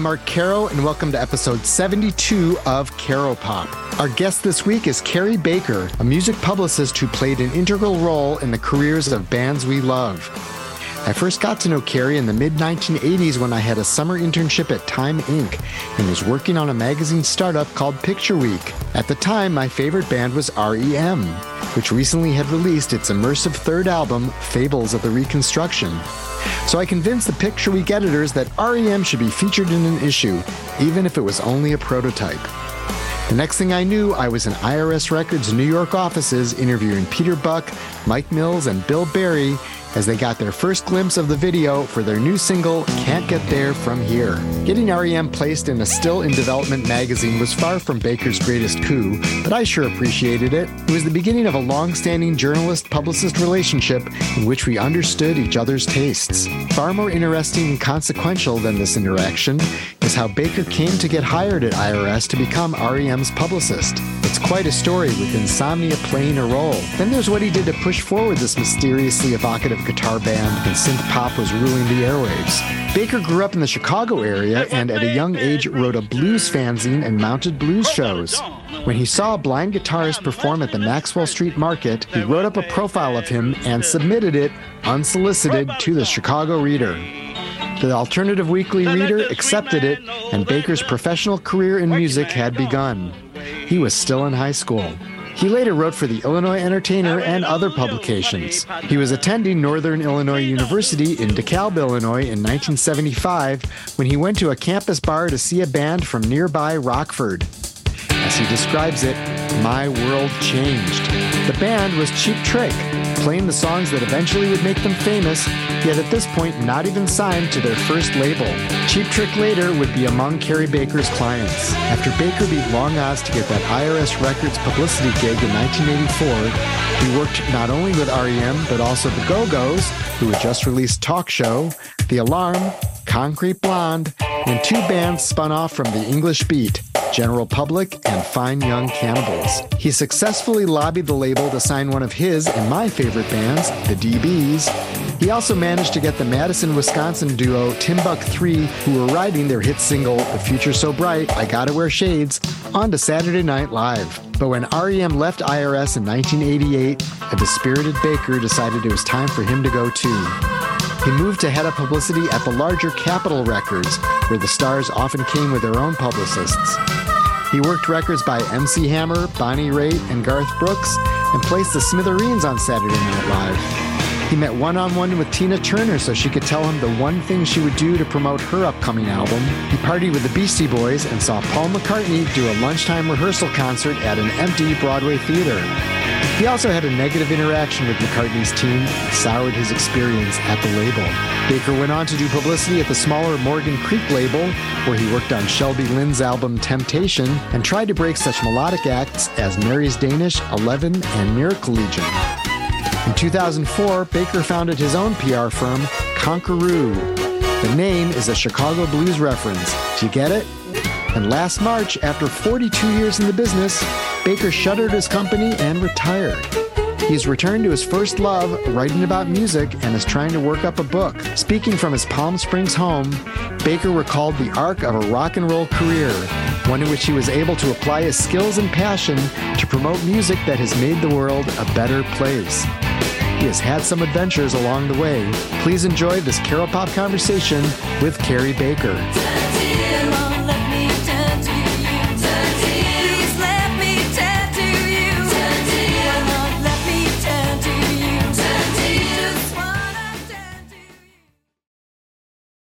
I'm Mark Caro, and welcome to episode 72 of Caro Pop. Our guest this week is Cary Baker, a music publicist who played an integral role in the careers of bands we love. I first got to know Cary in the mid 1980s when I had a summer internship at Time Inc. and was working on a magazine startup called Picture Week. At the time, my favorite band was REM, which recently had released its immersive third album, Fables of the Reconstruction. So I convinced the Picture Week editors that REM should be featured in an issue, even if it was only a prototype. The next thing I knew, I was in IRS Records New York offices interviewing Peter Buck, Mike Mills, and Bill Berry as they got their first glimpse of the video for their new single, Can't Get There From Here. Getting REM placed in a still in development magazine was far from Baker's greatest coup, but I sure appreciated it. It was the beginning of a long standing journalist publicist relationship in which we understood each other's tastes. Far more interesting and consequential than this interaction is how Baker came to get hired at IRS to become REM's publicist. It's quite a story with insomnia playing a role. Then there's what he did to push forward this mysteriously evocative guitar band when synth pop was ruling the airwaves. Baker grew up in the Chicago area and at a young age wrote a blues fanzine and mounted blues shows. When he saw a blind guitarist perform at the Maxwell Street Market, he wrote up a profile of him and submitted it unsolicited to the Chicago Reader. The Alternative Weekly Reader accepted it, and Baker's professional career in music had begun. He was still in high school. He later wrote for the Illinois Entertainer and other publications. He was attending Northern Illinois University in DeKalb, Illinois in 1975 when he went to a campus bar to see a band from nearby Rockford. As he describes it, my world changed. The band was Cheap Trick, playing the songs that eventually would make them famous, yet at this point not even signed to their first label. Cheap Trick later would be among Cary Baker's clients. After Baker beat long odds to get that IRS Records publicity gig in 1984, he worked not only with REM, but also the Go-Go's, who had just released Talk Show, The Alarm, Concrete Blonde, and two bands spun off from the English Beat, General Public and Fine Young Cannibals. He successfully lobbied the label to sign one of his and my favorite bands, the DBs. He also managed to get the Madison, Wisconsin duo Timbuk 3, who were writing their hit single, The Future So Bright, I Gotta Wear Shades, onto Saturday Night Live. But when REM left IRS in 1988, a dispirited Baker decided it was time for him to go too. He moved to head up publicity at the larger Capitol Records, where the stars often came with their own publicists. He worked records by MC Hammer, Bonnie Raitt, and Garth Brooks, and placed the Smithereens on Saturday Night Live. He met one on one with Tina Turner so she could tell him the one thing she would do to promote her upcoming album. He partied with the Beastie Boys and saw Paul McCartney do a lunchtime rehearsal concert at an empty Broadway theater. He also had a negative interaction with McCartney's team soured his experience at the label. Baker went on to do publicity at the smaller Morgan Creek label, where he worked on Shelby Lynne's album Temptation and tried to break such melodic acts as Mary's Danish, Eleven, and Miracle Legion. In 2004, Baker founded his own PR firm, Conqueroo. The name is a Chicago blues reference. Do you get it? And last March, after 42 years in the business, Baker shuttered his company and retired. He's returned to his first love, writing about music, and is trying to work up a book. Speaking from his Palm Springs home, Baker recalled the arc of a rock and roll career, one in which he was able to apply his skills and passion to promote music that has made the world a better place. He has had some adventures along the way. Please enjoy this Caro Pop conversation with Cary Baker.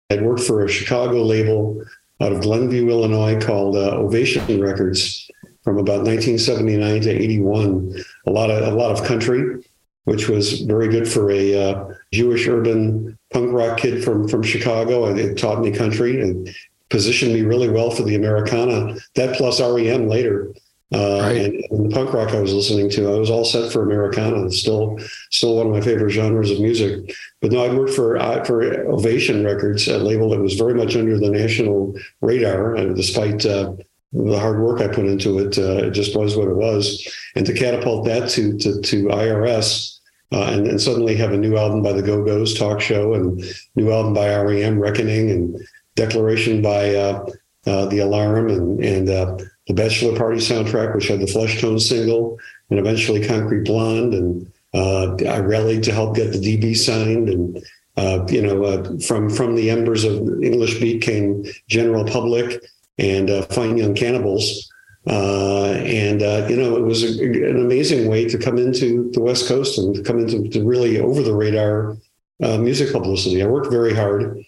I'd worked for a Chicago label out of Glenview, Illinois called uh, Ovation Records from about 1979 to 81. A lot of a lot of country, which was very good for a uh, Jewish urban punk rock kid from from Chicago. and It taught me country and positioned me really well for the Americana. That plus REM later. Uh, right. and, and, the punk rock I was listening to, I was all set for Americana. It's still, still one of my favorite genres of music. But no, I worked for uh, for Ovation Records, a label that was very much under the national radar, and despite uh, the hard work I put into it, uh, it just was what it was. And to catapult that to to, to IRS. Uh, and, and suddenly have a new album by the Go Go's Talk Show and new album by REM Reckoning and Declaration by uh, uh, The Alarm and, and uh, the Bachelor Party soundtrack, which had the Flesh Tone single, and eventually Concrete Blonde. And uh, I rallied to help get the DB signed. And, uh, you know, from, from the embers of English Beat came General Public and Fine Young Cannibals. Uh, and uh, you know, it was a, an amazing way to come into the West Coast and to come into really over the radar uh, music publicity. I worked very hard,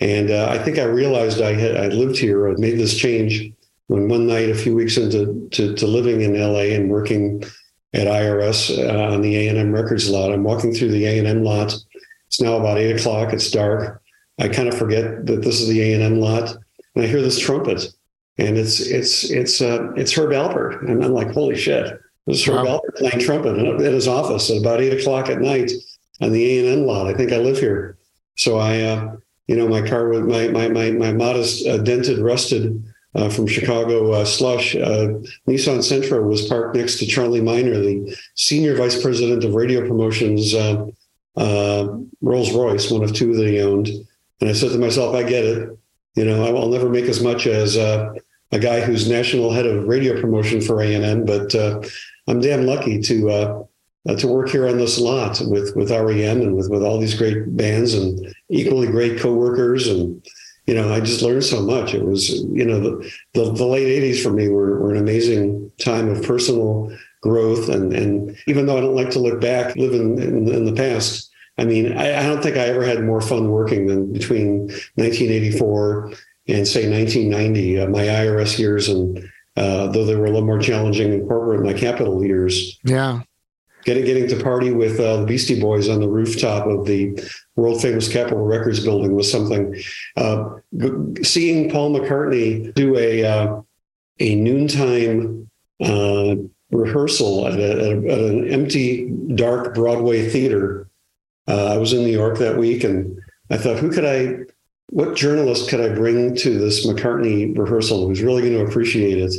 and uh, I think I realized I had I lived here. I made this change when one night, a few weeks into to, to living in LA and working at IRS uh, on the A and M Records lot. I'm walking through the A and M lot. It's now about eight o'clock. It's dark. I kind of forget that this is the A and M lot, and I hear this trumpet and it's it's it's uh, it's Herb Alpert, and I'm like, holy shit! This is Herb wow. Alpert playing trumpet at his office at about eight o'clock at night on the A and M lot. I think I live here, so I, uh, you know, my car with my my my my modest uh, dented, rusted. Uh, from Chicago uh, slush, uh, Nissan Sentra was parked next to Charlie Minor, the senior vice president of radio promotions, Rolls Royce, one of two that he owned. And I said to myself, I get it. You know, I will never make as much as uh, a guy who's national head of radio promotion for A&M, but uh, I'm damn lucky to uh, to work here on this lot with with REM and with with all these great bands and equally great coworkers and you know I just learned so much. It was you know the the, the late '80s for me were, were an amazing time of personal growth and and even though I don't like to look back, live in in, in the past. I mean, I, I don't think I ever had more fun working than between 1984 and say 1990, uh, my IRS years, and uh, though they were a little more challenging in corporate, my Capitol years. Yeah. Getting, getting to party with uh, the Beastie Boys on the rooftop of the world famous Capitol Records building was something. Uh, seeing Paul McCartney do a uh, a noontime uh, rehearsal at, a, at, a, at, an empty, dark Broadway theater. I was in New York that week, and I thought, who could I what journalist could I bring to this McCartney rehearsal who's really going to appreciate it?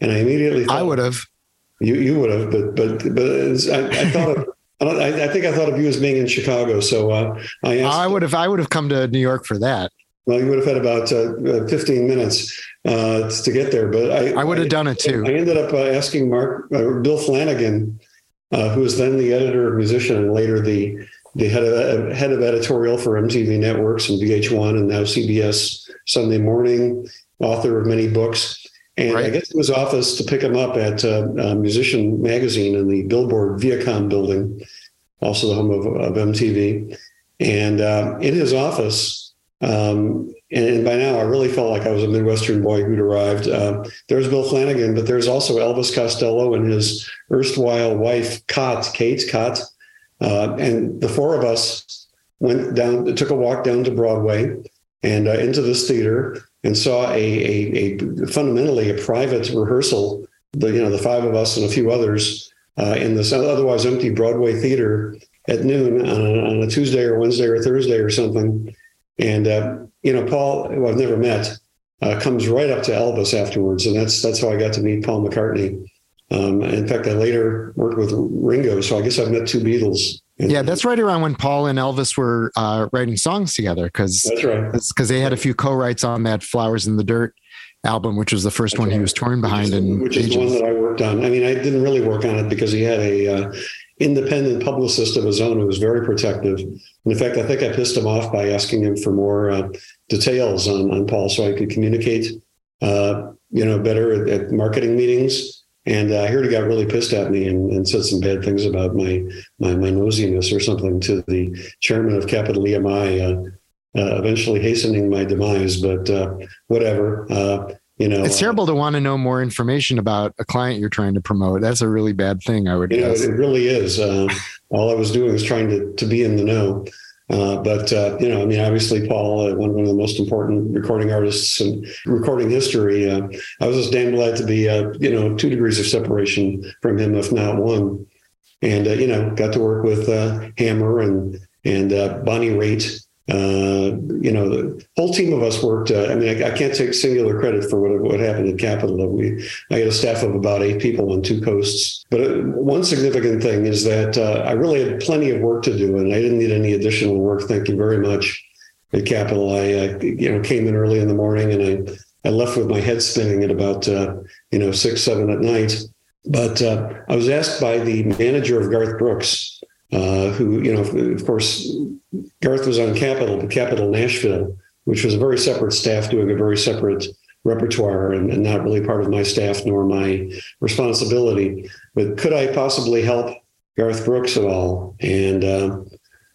And I immediately thought, I would have. You you would have, but but but I, I thought of. I, I, think I thought of you as being in Chicago, so uh, I asked, I would have I would have come to New York for that. Well, you would have had about uh, 15 minutes uh, to get there, but I I would have done it too. I ended up uh, asking Mark uh, Bill Flanagan, uh, who was then the editor of Musician and later the the head of, head of editorial for MTV Networks and VH1 and now CBS Sunday Morning, author of many books. And right. I get to his office to pick him up at uh, uh, Musician Magazine in the Billboard Viacom building, also the home of, of MTV. And uh, in his office, um, and by now I really felt like I was a Midwestern boy who'd arrived. Uh, there's Bill Flanagan, but there's also Elvis Costello and his erstwhile wife, Cott, Kate Cott, uh, and the four of us went down, took a walk down to Broadway and uh, into this theater and saw a, a, a, fundamentally a private rehearsal. The you know the five of us and a few others uh, in this otherwise empty Broadway theater at noon on a, on a Tuesday or Wednesday or Thursday or something. And uh, you know Paul, who I've never met, uh, comes right up to Elvis afterwards, and that's that's how I got to meet Paul McCartney. Um, in fact, I later worked with Ringo, so I guess I've met two Beatles. Yeah, that's right around when Paul and Elvis were uh, writing songs together. Because that's right. Because they had a few co-writes on that "Flowers in the Dirt" album, which was the first that's one right. he was touring behind. and which is the one that I worked on. I mean, I didn't really work on it because he had a uh, independent publicist of his own who was very protective. And in fact, I think I pissed him off by asking him for more uh, details on on Paul so I could communicate, uh, you know, better at, at marketing meetings and uh, I heard he got really pissed at me and, and, said some bad things about my, my my nosiness or something to the chairman of Capitol EMI, uh, uh, eventually hastening my demise. But uh, whatever, uh, you know. It's terrible to want to know more information about a client you're trying to promote. That's a really bad thing. I would. You guess. know, it really is. all I was doing was trying to to be in the know. Uh, but uh, you know, I mean, obviously, Paul, uh, one, one of the most important recording artists in recording history. Uh, I was just damn glad to be, you know, two degrees of separation from him, if not one. And you know, got to work with Hammer and and Bonnie Raitt uh, you know, the whole team of us worked. Uh, I mean, I, I, can't take singular credit for what, what happened at Capitol. We, I had a staff of about eight people on two coasts. But uh, one significant thing is that uh, I really had plenty of work to do, and I didn't need any additional work. Thank you very much. at Capitol. I, uh, you know, came in early in the morning and I, I left with my head spinning at about, uh, you know, six, seven at night. But I was asked by the manager of Garth Brooks, uh, who, you know, of course, Garth was on Capitol, but Capitol Nashville, which was a very separate staff doing a very separate repertoire and, and, not really part of my staff nor my responsibility. But could I possibly help Garth Brooks at all? And uh,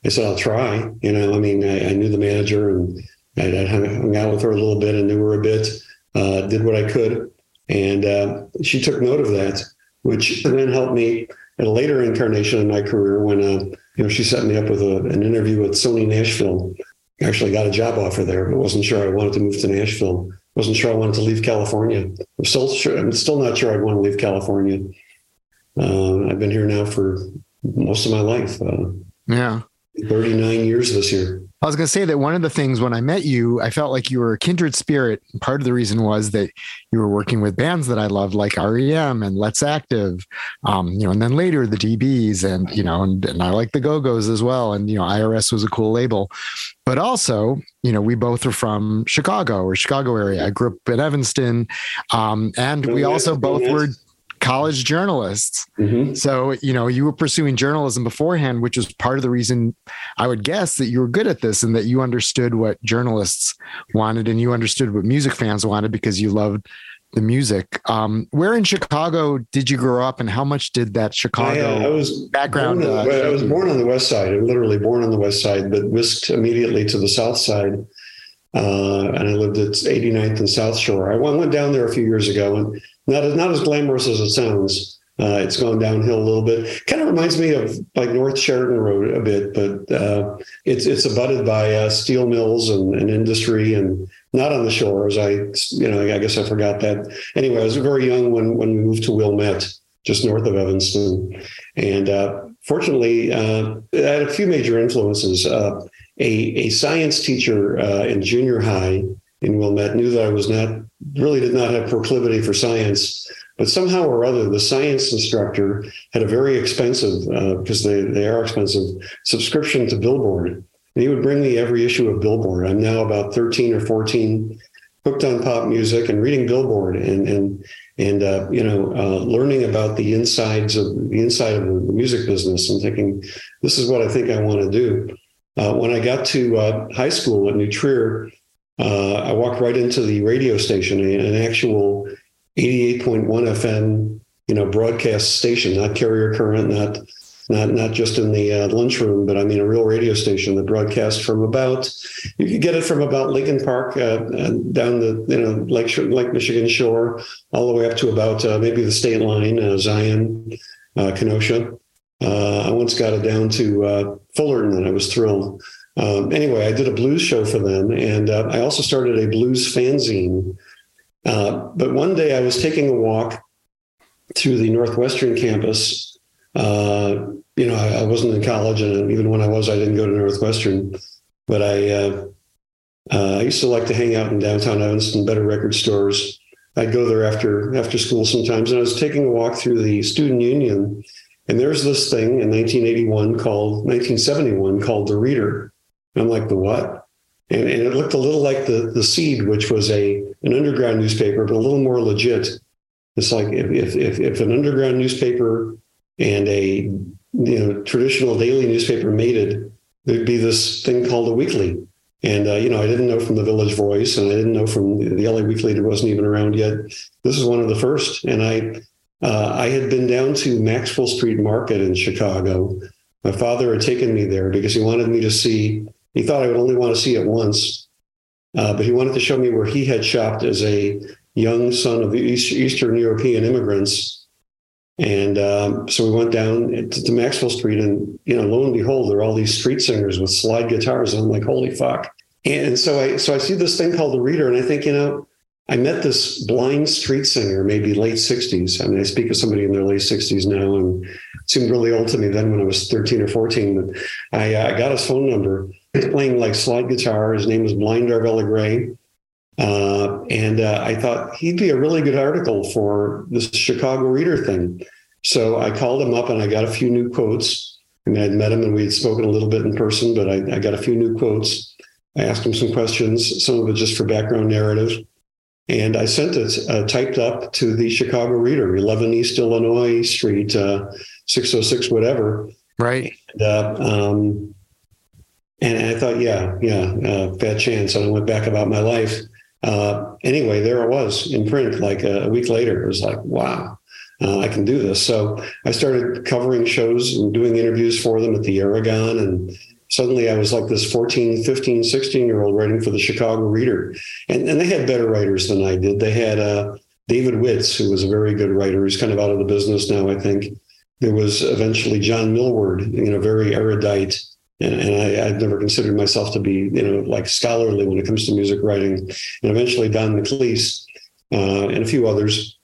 I said, I'll try. You know, I mean, I, I knew the manager and I, I, hung out with her a little bit and knew her a bit, uh, did what I could. And uh, she took note of that, which then helped me at a later incarnation in my career when, uh, you know, she set me up with a, an interview with Sony Nashville. I actually got a job offer there, but wasn't sure I wanted to move to Nashville. Wasn't sure I wanted to leave California. I'm still sure, I'm still not sure I'd want to leave California. Uh, I've been here now for most of my life. Uh, yeah. 39 years this year. I was going to say that one of the things when I met you, I felt like you were a kindred spirit. Part of the reason was that you were working with bands that I loved, like REM and Let's Active, um, you know, and then later the DBs, and you know, and, and I like the Go Go's as well. And you know, IRS was a cool label, but also, you know, we both are from Chicago or Chicago area. I grew up in Evanston, um, and we also both were college journalists. Mm-hmm. So, you know, you were pursuing journalism beforehand, which was part of the reason I would guess that you were good at this and that you understood what journalists wanted and you understood what music fans wanted because you loved the music. Um, where in Chicago did you grow up and how much did that Chicago I, I was background? The, uh, I was born on the West side, literally born on the West side, but whisked immediately to the South side. Uh, and I lived at 89th and South Shore. I went, down there a few years ago and not as not as glamorous as it sounds. Uh, it's gone downhill a little bit. Kind of reminds me of like North Sheridan Road a bit, but uh, it's it's abutted by uh, steel mills and, and, industry, and not on the shores. I you know I guess I forgot that. Anyway, I was very young when when we moved to Wilmette, just north of Evanston, and uh, fortunately, uh, I had a few major influences. Uh, a a science teacher in junior high in Wilmette knew that I was not really did not have proclivity for science, but somehow or other, the science instructor had a very expensive, uh, because they, they are expensive, subscription to Billboard. And he would bring me every issue of Billboard. I'm now about 13 or 14, hooked on pop music and reading Billboard and and and uh, you know uh, learning about the insides of the inside of the music business and thinking this is what I think I want to do. Uh, when I got to uh, high school at New Trier, uh, I walked right into the radio station, an actual 88.1 FM, you know, broadcast station, not carrier current, not not not just in the uh, lunchroom, but I mean a real radio station that broadcast from about you could get it from about Lincoln Park uh, down the you know Lake Lake Michigan shore all the way up to about uh, maybe the state line, uh, Zion, uh, Kenosha. Uh, I once got it down to Fullerton, and I was thrilled. Um, anyway, I did a blues show for them, and uh, I also started a blues fanzine. Uh, but one day I was taking a walk through the Northwestern campus. Uh, you know, I, I, wasn't in college, and even when I was, I didn't go to Northwestern. But I, uh, uh, I used to like to hang out in downtown Evanston, better record stores. I'd go there after after school sometimes, and I was taking a walk through the student union, and there's this thing in 1981 called 1971 called the Reader I'm like, the what? And, and it looked a little like the the Seed, which was a an underground newspaper, but a little more legit. It's like if if if an underground newspaper and a you know traditional daily newspaper mated, there'd be this thing called a weekly. And uh, you know, I didn't know from the Village Voice, and I didn't know from the LA Weekly that wasn't even around yet. This is one of the first, and I uh, I had been down to Maxwell Street Market in Chicago. My father had taken me there because he wanted me to see he thought I would only want to see it once, uh, but he wanted to show me where he had shopped as a young son of East, Eastern European immigrants. And um, so we went down to, to, Maxwell Street, and you know, lo and behold, there are all these street singers with slide guitars, and I'm like, holy fuck! And so I so I see this thing called the Reader, and I think, you know, I met this blind street singer, maybe late 60s. I mean, I speak of somebody in their late 60s now, and seemed really old to me then when I was 13 or 14. But I, uh, got his phone number He's playing like slide guitar. His name was Blind Arvella Gray. Uh, and uh, I thought he'd be a really good article for this Chicago Reader thing. So I called him up and I got a few new quotes. I mean, I'd met him and we had spoken a little bit in person, but I, I got a few new quotes. I asked him some questions, some of it just for background narrative. And I sent it uh, typed up to the Chicago Reader, 11 East Illinois Street, uh, 606, whatever. Right. And, uh, um, and I thought, yeah, yeah, uh, fat chance. And I went back about my life. Uh, anyway, there it was in print like a, a week later. It was like, wow, uh, I can do this. So I started covering shows and doing interviews for them at the Aragon and suddenly I was like this 14, 15, 16 year old writing for the Chicago Reader. And, and they had better writers than I did. They had uh, David Witz, who was a very good writer. He's kind of out of the business now, I think. There was eventually John Milward, you know, very erudite. And, and I, I'd never considered myself to be, you know, like scholarly when it comes to music writing. And eventually Don McLeese uh, and a few others.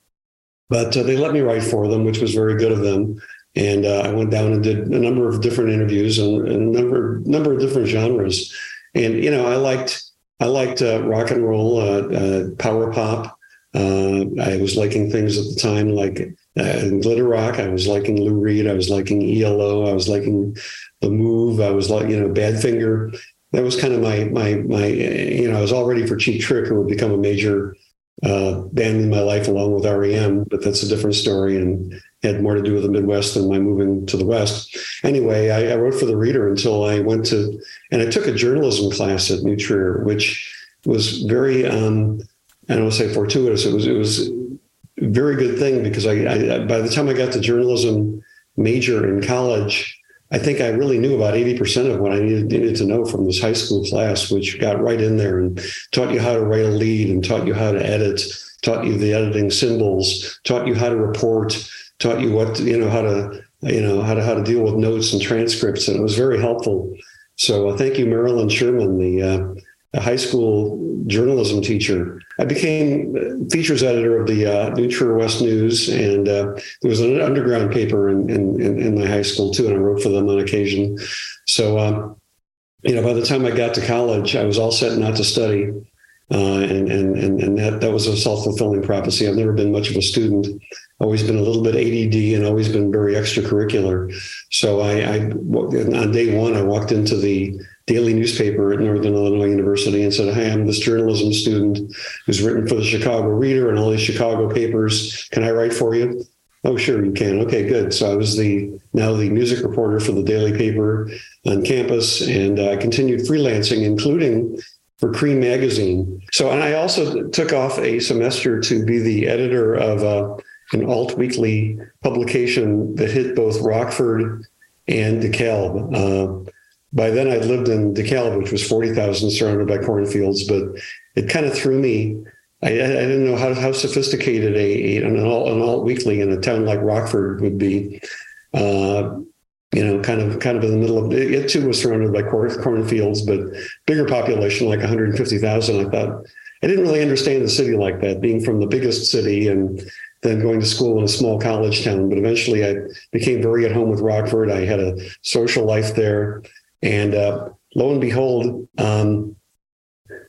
But uh, they let me write for them, which was very good of them. And uh, I went down and did a number of different interviews and, and a number number of different genres. And you know, I liked I liked uh, rock and roll, uh, uh power pop. Uh, I was liking things at the time like uh, glitter rock. I was liking Lou Reed. I was liking ELO. I was liking the Move. I was like you know Badfinger. That was kind of my my my. You know, I was all ready for Cheap Trick, who would become a major band in my life along with REM. But that's a different story. And had more to do with the Midwest than my moving to the West. Anyway, I, I, wrote for the Reader until I went to, and I took a journalism class at New Trier, which was very, um, I don't say fortuitous. It was it was a very good thing because I, I by the time I got the journalism major in college, I think I really knew about 80% of what I needed, needed, to know from this high school class, which got right in there and taught you how to write a lead and taught you how to edit, taught you the editing symbols, taught you how to report, taught you what you know how to you know how to how to deal with notes and transcripts, and it was very helpful. So uh, thank you, Marilyn Sherman, the, uh, high school journalism teacher. I became features editor of the uh, New Trier West News, and uh, there was an underground paper in, in, in my high school too, and I wrote for them on occasion. So. Um, you know, by the time I got to college, I was all set not to study. Uh, and and and and that that was a self fulfilling prophecy. I've never been much of a student, always been a little bit ADD and always been very extracurricular. So I, I on day one, I walked into the daily newspaper at Northern Illinois University and said, "Hi, I'm this journalism student who's written for the Chicago Reader and all these Chicago papers. Can I write for you?" Oh, sure, you can. Okay, good. So I was the now the music reporter for the daily paper on campus, and I continued freelancing, including for Creem magazine. So, and I also took off a semester to be the editor of a an alt weekly publication that hit both Rockford and DeKalb. Uh, by then, I'd lived in DeKalb, which was 40,000 surrounded by cornfields, but it kind of threw me. I, I didn't know how, how sophisticated a, an, alt, an alt weekly in a town like Rockford would be. Uh, you know, kind of kind of in the middle of it, it too was surrounded by corn, cornfields, but bigger population, like 150,000. I thought I didn't really understand the city like that, being from the biggest city and then going to school in a small college town. But eventually I became very at home with Rockford. I had a social life there. And uh, lo and behold, um,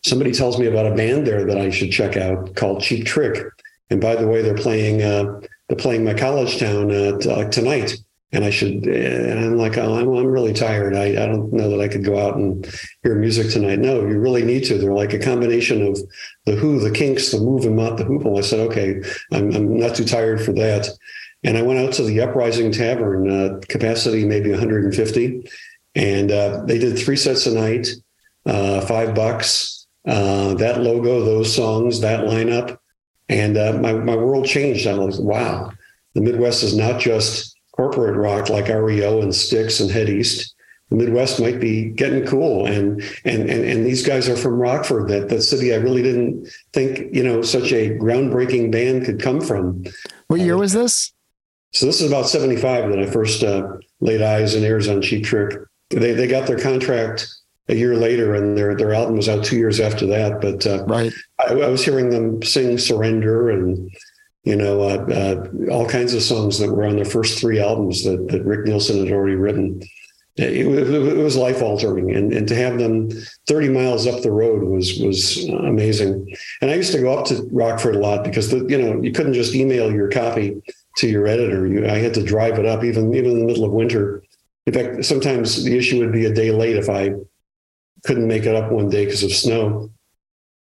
somebody tells me about a band there that I should check out called Cheap Trick. And by the way, they're playing uh, they're playing my college town uh, tonight and I should. And I'm like, oh, I'm, I'm really tired. I, I don't know that I could go out and hear music tonight. No, you really need to. They're like a combination of the Who, the Kinks, the Move, and Mott the Hoople. I said, okay, I'm, I'm not too tired for that. And I went out to the Uprising Tavern, uh, capacity maybe 150, and uh, they did three sets a night, uh, five bucks. Uh, that logo, those songs, that lineup, and uh, my my world changed. I was like, wow, the Midwest is not just corporate rock like REO and Styx and Head East, the Midwest might be getting cool. And and and, and these guys are from Rockford, that that city I really didn't think, you know, such a groundbreaking band could come from. What year uh, was this? So this is about 75 that I first uh, laid eyes and ears on Cheap Trick. They they got their contract a year later, and their their album was out two years after that. But uh, right, I, I, was hearing them sing "Surrender" and you know, uh, uh, all kinds of songs that were on the first three albums that, that Rick Nielsen had already written. It, it, it was life altering, and, and to have them 30 miles up the road was was amazing. And I used to go up to Rockford a lot because the, you know you couldn't just email your copy to your editor. You, I had to drive it up, even even in the middle of winter. In fact, sometimes the issue would be a day late if I couldn't make it up one day because of snow.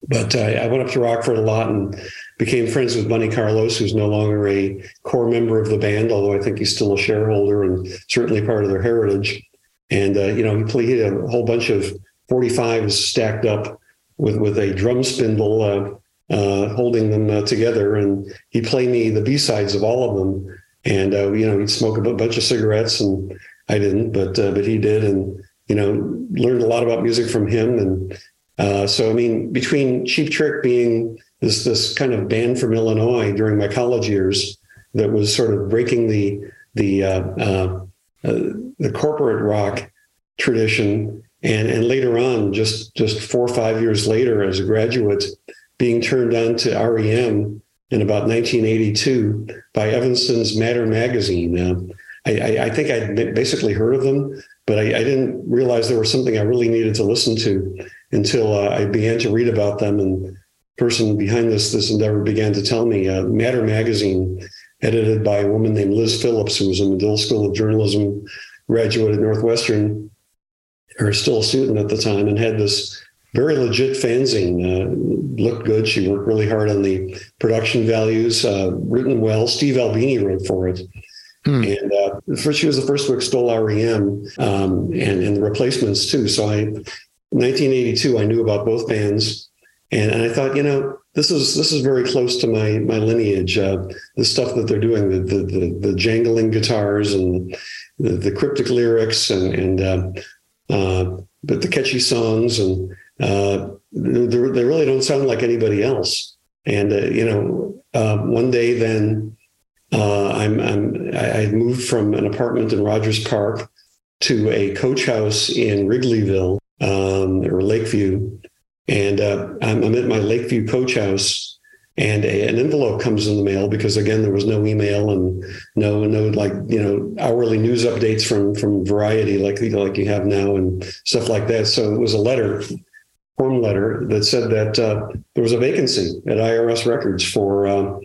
But uh, I went up to Rockford a lot and became friends with Bunny Carlos, who's no longer a core member of the band, although I think he's still a shareholder and certainly part of their heritage. And uh, you know, he played a whole bunch of 45s stacked up with with a drum spindle uh, uh, holding them uh, together, and he'd play me the B sides of all of them. And uh, you know, he'd smoke a bunch of cigarettes, and I didn't, but uh, but he did, and you know, learned a lot about music from him. And so, I mean, between Cheap Trick being this this kind of band from Illinois during my college years that was sort of breaking the the uh, uh, uh the corporate rock tradition, and and later on, just just four or five years later, as a graduate, being turned on to REM in about 1982 by Evanston's Matter magazine. Uh, I, I, think I'd basically heard of them, but I, I, didn't realize there was something I really needed to listen to until uh, I began to read about them. And person behind this this endeavor began to tell me uh, Matter magazine, edited by a woman named Liz Phillips, who was a Medill School of Journalism graduate at Northwestern, or still a student at the time, and had this very legit fanzine. Uh, looked good. She worked really hard on the production values, uh, written well. Steve Albini wrote for it. Hmm. And uh, first, she was the first to extol REM um, and, and the replacements too. So I, 1982, I knew about both bands, and, and I thought, you know, this is this is very close to my my lineage. Uh, the stuff that they're doing, the the the, the jangling guitars and the, the cryptic lyrics, and and uh, uh, but the catchy songs, and uh, they, really don't sound like anybody else. And uh, you know, uh, one day then I'm, I'm I moved from an apartment in Rogers Park to a coach house in Wrigleyville um, or Lakeview, and uh, I'm, I'm, at my Lakeview coach house, and a, an envelope comes in the mail because again there was no email and no no like you know hourly news updates from from Variety like like you have now and stuff like that. So it was a letter form letter that said that uh, there was a vacancy at IRS Records for uh,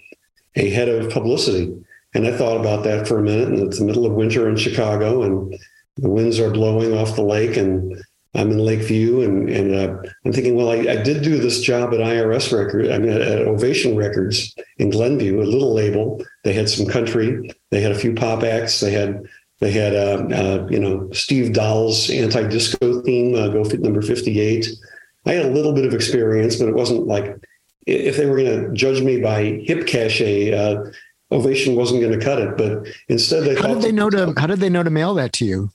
a head of publicity. And I thought about that for a minute. And it's the middle of winter in Chicago, and the winds are blowing off the lake, and I'm in Lakeview, and and uh, I'm thinking, well, I, I, did do this job at IRS Record, I mean, at Ovation Records in Glenview, a little label. They had some country, they had a few pop acts, they had they had uh, uh, you know Steve Dahl's anti-disco theme, uh, Go Fit Number 58. I had a little bit of experience, but it wasn't like if they were going to judge me by hip cachet, uh, Ovation wasn't going to cut it. But instead, they how did they know to how did they know to mail that to you?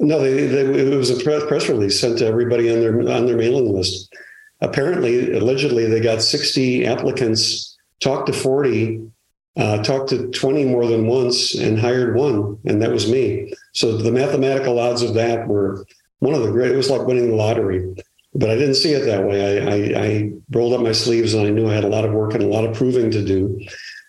No, they, they, it was a press release sent to everybody on their on their mailing list. Apparently, allegedly, they got sixty applicants, talked to forty, uh, talked to twenty more than once, and hired one, and that was me. So the mathematical odds of that were one of the great. It was like winning the lottery but I didn't see it that way. I, I, I, rolled up my sleeves and I knew I had a lot of work and a lot of proving to do.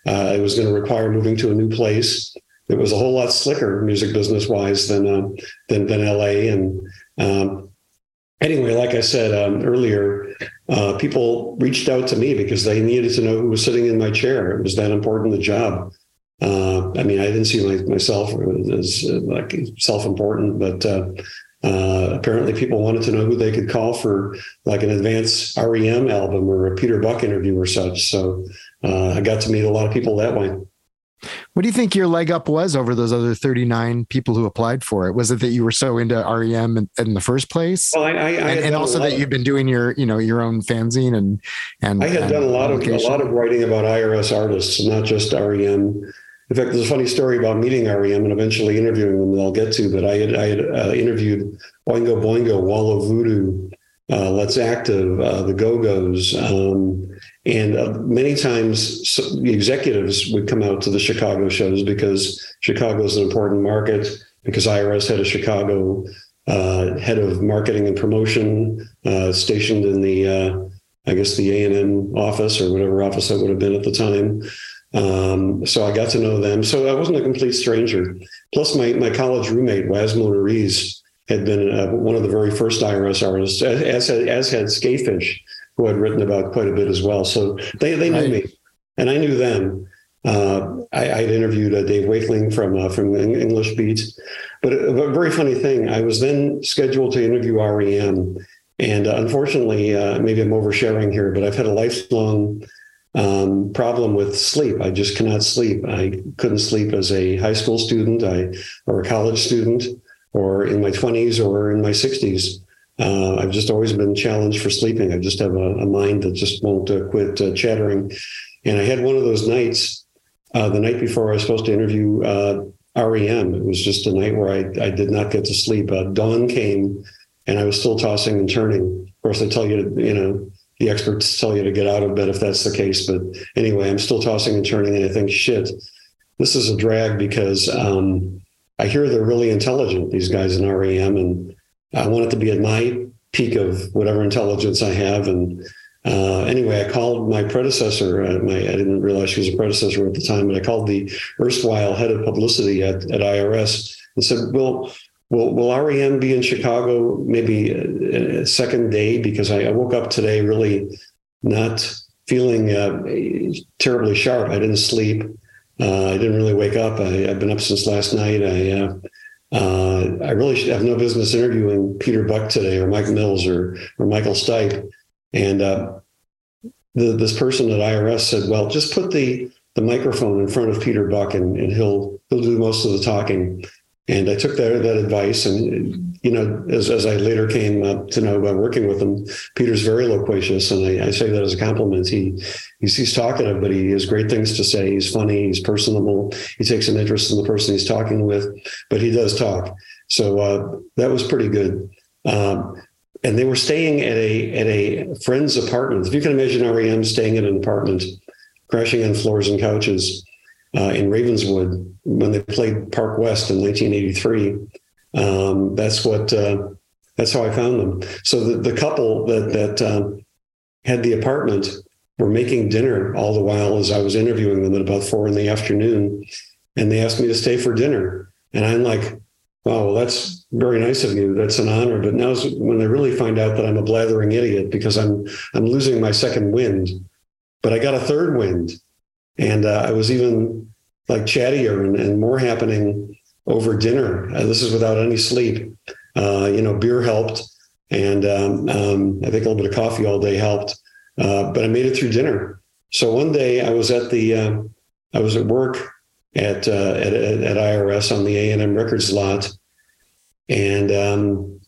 Uh, it was going to require moving to a new place. It was a whole lot slicker music business wise than, uh, than, than LA. And um, anyway, like I said um, earlier, uh, people reached out to me because they needed to know who was sitting in my chair. It was that important a job. Uh, I mean, I didn't see my, myself as uh, like self-important, but uh, uh, apparently, people wanted to know who they could call for like an advance REM album or a Peter Buck interview or such. So uh, I got to meet a lot of people that way. What do you think your leg up was over those other 39 people who applied for it? Was it that you were so into REM in, in the first place? Well, I, I, and, and also that you've been doing your, you know, your own fanzine and, and I had and done a lot of, a lot of writing about IRS artists, not just REM. In fact, there's a funny story about meeting REM and eventually interviewing them that I'll get to. But I had, I had uh, interviewed Oingo Boingo, Wall of Voodoo, uh, Let's Active, uh, the Go Go's. Um, and uh, many times executives would come out to the Chicago shows because Chicago is an important market, because IRS had a Chicago uh, head of marketing and promotion uh, stationed in the, I guess, the A&M office or whatever office that would have been at the time. Um, so I got to know them. So I wasn't a complete stranger. Plus, my, my college roommate, Wazmo Nariz, had been uh, one of the very first IRS artists, as, as had Skafish, who had written about quite a bit as well. So they, they knew right. me, and I knew them. Uh, I, had interviewed uh, Dave Wakeling from uh, from English Beats, but a, a, very funny thing. I was then scheduled to interview REM, And uh, unfortunately, uh, maybe I'm oversharing here, but I've had a lifelong um, problem with sleep. I just cannot sleep. I couldn't sleep as a high school student, I or a college student, or in my 20s or in my 60s. Uh, I've just always been challenged for sleeping. I just have a, a mind that just won't uh, quit uh, chattering. And I had one of those nights, uh, the night before I was supposed to interview uh, REM. It was just a night where I, I did not get to sleep. Uh, dawn came, and I was still tossing and turning. Of course, they tell you, to, you know, the experts tell you to get out of bed if that's the case. But anyway, I'm still tossing and turning, and I think, shit, this is a drag because um, I hear they're really intelligent, these guys in REM, and I want it to be at my peak of whatever intelligence I have. And uh, anyway, I called my predecessor. Uh, my, I didn't realize she was a predecessor at the time, but I called the erstwhile head of publicity at, at IRS and said, "Will will will REM be in Chicago maybe a, a second day?" Because I, I, woke up today really not feeling uh, terribly sharp. I didn't sleep. Uh, I didn't really wake up. I, have been up since last night. I uh, I really should have no business interviewing Peter Buck today or Mike Mills or or Michael Stipe. And uh, the, this person at IRS said, "Well, just put the the microphone in front of Peter Buck, and, and he'll he'll do most of the talking." And I took that that advice, and you know, as, as I later came to know by working with him, Peter's very loquacious, and I, I say that as a compliment. He he's, he's talkative, but he has great things to say. He's funny, he's personable, he takes an interest in the person he's talking with, but he does talk. So uh, that was pretty good. Um, and they were staying at a at a friend's apartment. If you can imagine REM staying in an apartment, crashing on floors and couches uh, in Ravenswood when they played Park West in 1983. Um, that's what uh, that's how I found them. So the, the couple that that um, had the apartment were making dinner all the while as I was interviewing them at about four in the afternoon, and they asked me to stay for dinner. And I'm like, "Wow, well, that's very nice of you. That's an honor." But now, when they really find out that I'm a blathering idiot because I'm I'm losing my second wind, but I got a third wind, and uh, I was even like chattier and, and more happening over dinner. Uh, this is without any sleep. Uh, you know, beer helped, and um, um, I think a little bit of coffee all day helped. Uh, but I made it through dinner. So one day I was at the, uh, I was at work at, uh, at, at IRS on the A and M Records lot, and um,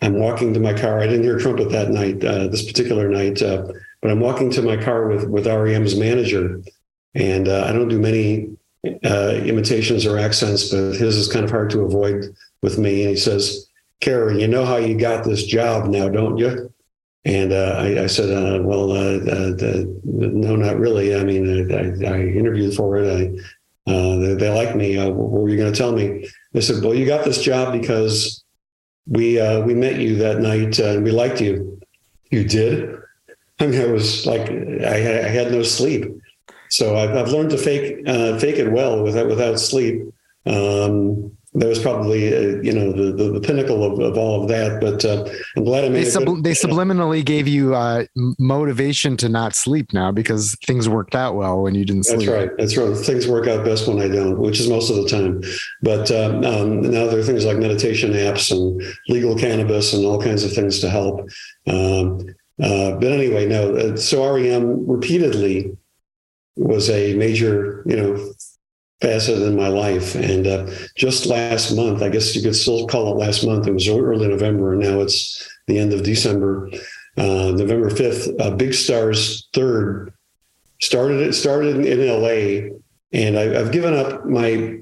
I'm walking to my car. I didn't hear trumpet that night, uh, this particular night, but I'm walking to my car with with REM's manager, and I don't do many uh, imitations or accents, but his is kind of hard to avoid with me. And he says, Cary, you know how you got this job now, don't you? And uh, I, I, said, uh, well, uh, uh, no, not really. I mean, I, I interviewed for it. I, uh, they, they like me. what were you going to tell me? They said, well, you got this job because we we met you that night and we liked you. You did? I mean, I was like, I, I had no sleep. So I've, I've learned to fake uh, fake it well without without sleep. Um, that was probably uh, you know the, the, the pinnacle of, of all of that. But uh, I'm glad I made. They, sub- good, they subliminally gave you uh, motivation to not sleep now because things worked out well when you didn't sleep. That's right. That's right. Things work out best when I don't, which is most of the time. But um, um, now there are things like meditation apps and legal cannabis and all kinds of things to help. Um, uh, but anyway, no. Uh, so REM repeatedly was a major, you know, facet in my life. And uh, just last month, I guess you could still call it last month. It was early November, and now it's the end of December. Uh, November fifth, uh, Big Stars third started. It started in L.A. And I, I've given up my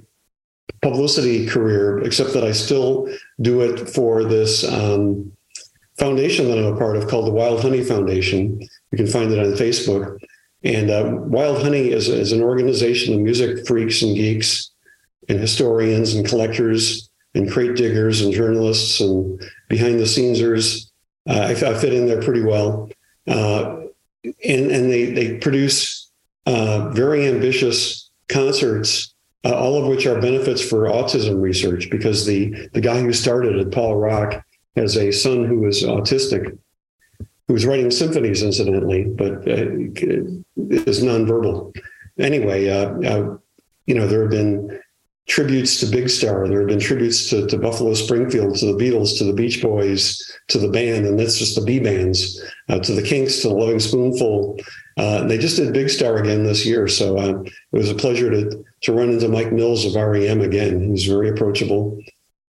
publicity career, except that I still do it for this um, foundation that I'm a part of called the Wild Honey Foundation. You can find it on Facebook. And uh, Wild Honey is, is an organization of music freaks and geeks and historians and collectors and crate diggers and journalists and behind the scenesers. Uh, I, I, fit in there pretty well. Uh, and, and they, they produce uh, very ambitious concerts, uh, all of which are benefits for autism research because the, the guy who started it, Paul Rock, has a son who is autistic who was writing symphonies, incidentally, but uh, is nonverbal. Anyway, uh, uh, you know, there have been tributes to Big Star. There have been tributes to, to Buffalo Springfield, to the Beatles, to the Beach Boys, to the band, and that's just the B bands, uh, to the Kinks, to the Loving Spoonful. Uh, they just did Big Star again this year, so uh, it was a pleasure to to run into Mike Mills of REM again. He was very approachable.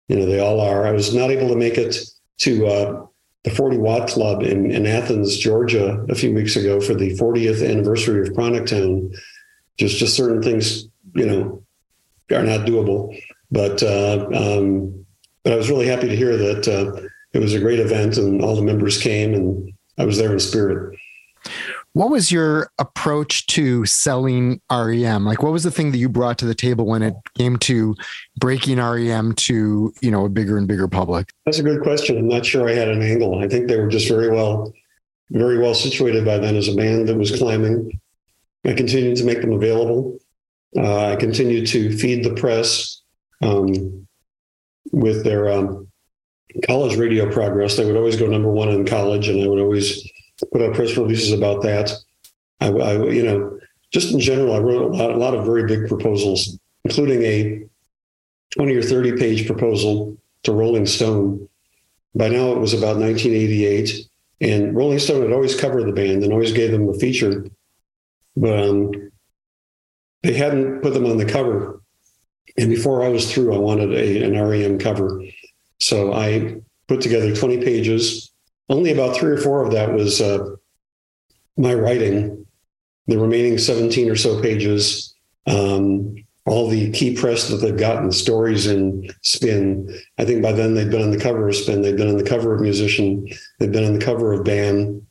You know, they all are. I was not able to make it to uh, the 40 Watt Club in, in Athens, Georgia, a few weeks ago for the 40th anniversary of Chronic Town. Just just certain things, you know, are not doable. But uh, um, but I was really happy to hear that uh, it was a great event and all the members came and I was there in spirit. What was your approach to selling REM? Like, what was the thing that you brought to the table when it came to breaking REM to you know a bigger and bigger public? That's a good question. I'm not sure I had an angle. I think they were just very well, very well situated by then as a band that was climbing. I continued to make them available. Uh, I continued to feed the press um, with their um, college radio progress. They would always go number one in college, and I would always put out press releases about that. I, I, you know, just in general, I wrote a lot, a lot of very big proposals, including a 20 or 30 page proposal to Rolling Stone. By now, it was about 1988, and Rolling Stone had always covered the band and always gave them a feature, but um, they hadn't put them on the cover. And before I was through, I wanted a, an REM cover. So I put together 20 pages. Only about three or four of that was uh, my writing. The remaining 17 or so pages, um, all the key press that they've gotten, stories in Spin. I think by then they'd been on the cover of Spin, they'd been on the cover of Musician, they've been on the cover of Bam,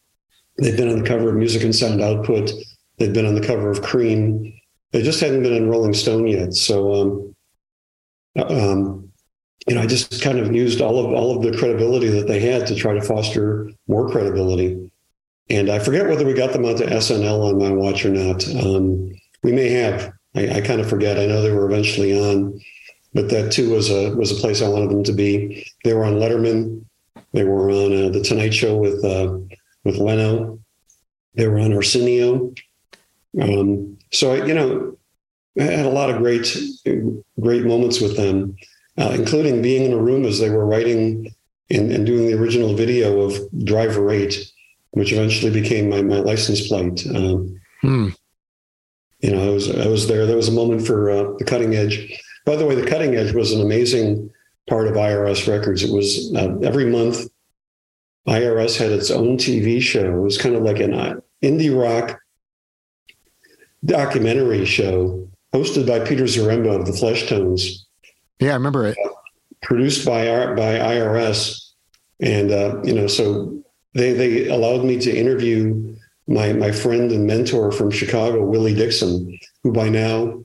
they've been on the cover of Music and Sound Output, they've been on the cover of Cream. They just hadn't been in Rolling Stone yet. So, um, um, you know, I just kind of used all of all of the credibility that they had to try to foster more credibility. And I forget whether we got them onto SNL on my watch or not. Um, we may have. I, I, kind of forget. I know they were eventually on, but that too was a was a place I wanted them to be. They were on Letterman. They were on uh, the Tonight Show with uh, with Leno. They were on Arsenio. Um, so you know, I had a lot of great great moments with them uh, including being in a room as they were writing and, and, doing the original video of Driver 8, which eventually became my, my license plate. Um, hmm. You know, I was I was there. There was a moment for uh, the cutting edge. By the way, the cutting edge was an amazing part of IRS Records. It was uh, every month. IRS had its own TV show. It was kind of like an uh, indie rock documentary show hosted by Peter Zaremba of the Fleshtones yeah, I remember it. Produced by by IRS, and uh, you know, so they they allowed me to interview my my friend and mentor from Chicago, Willie Dixon, who by now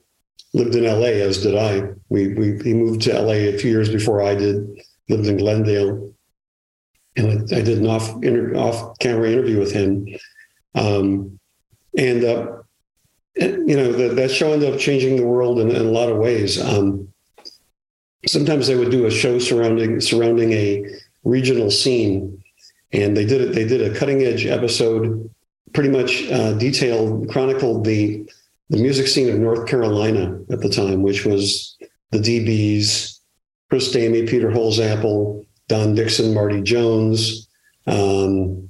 lived in LA, as did I. We we he moved to LA a few years before I did. Lived in Glendale, and I, I did an off inter, off camera interview with him. Um, and uh, you know that that show ended up changing the world in, in a lot of ways. Um, sometimes they would do a show surrounding surrounding a regional scene, and they did it. They did a cutting edge episode, pretty much uh, detailed, chronicled the the music scene of North Carolina at the time, which was the DBs, Chris Stamey, Peter Holsapple, Don Dixon, Marty Jones, um,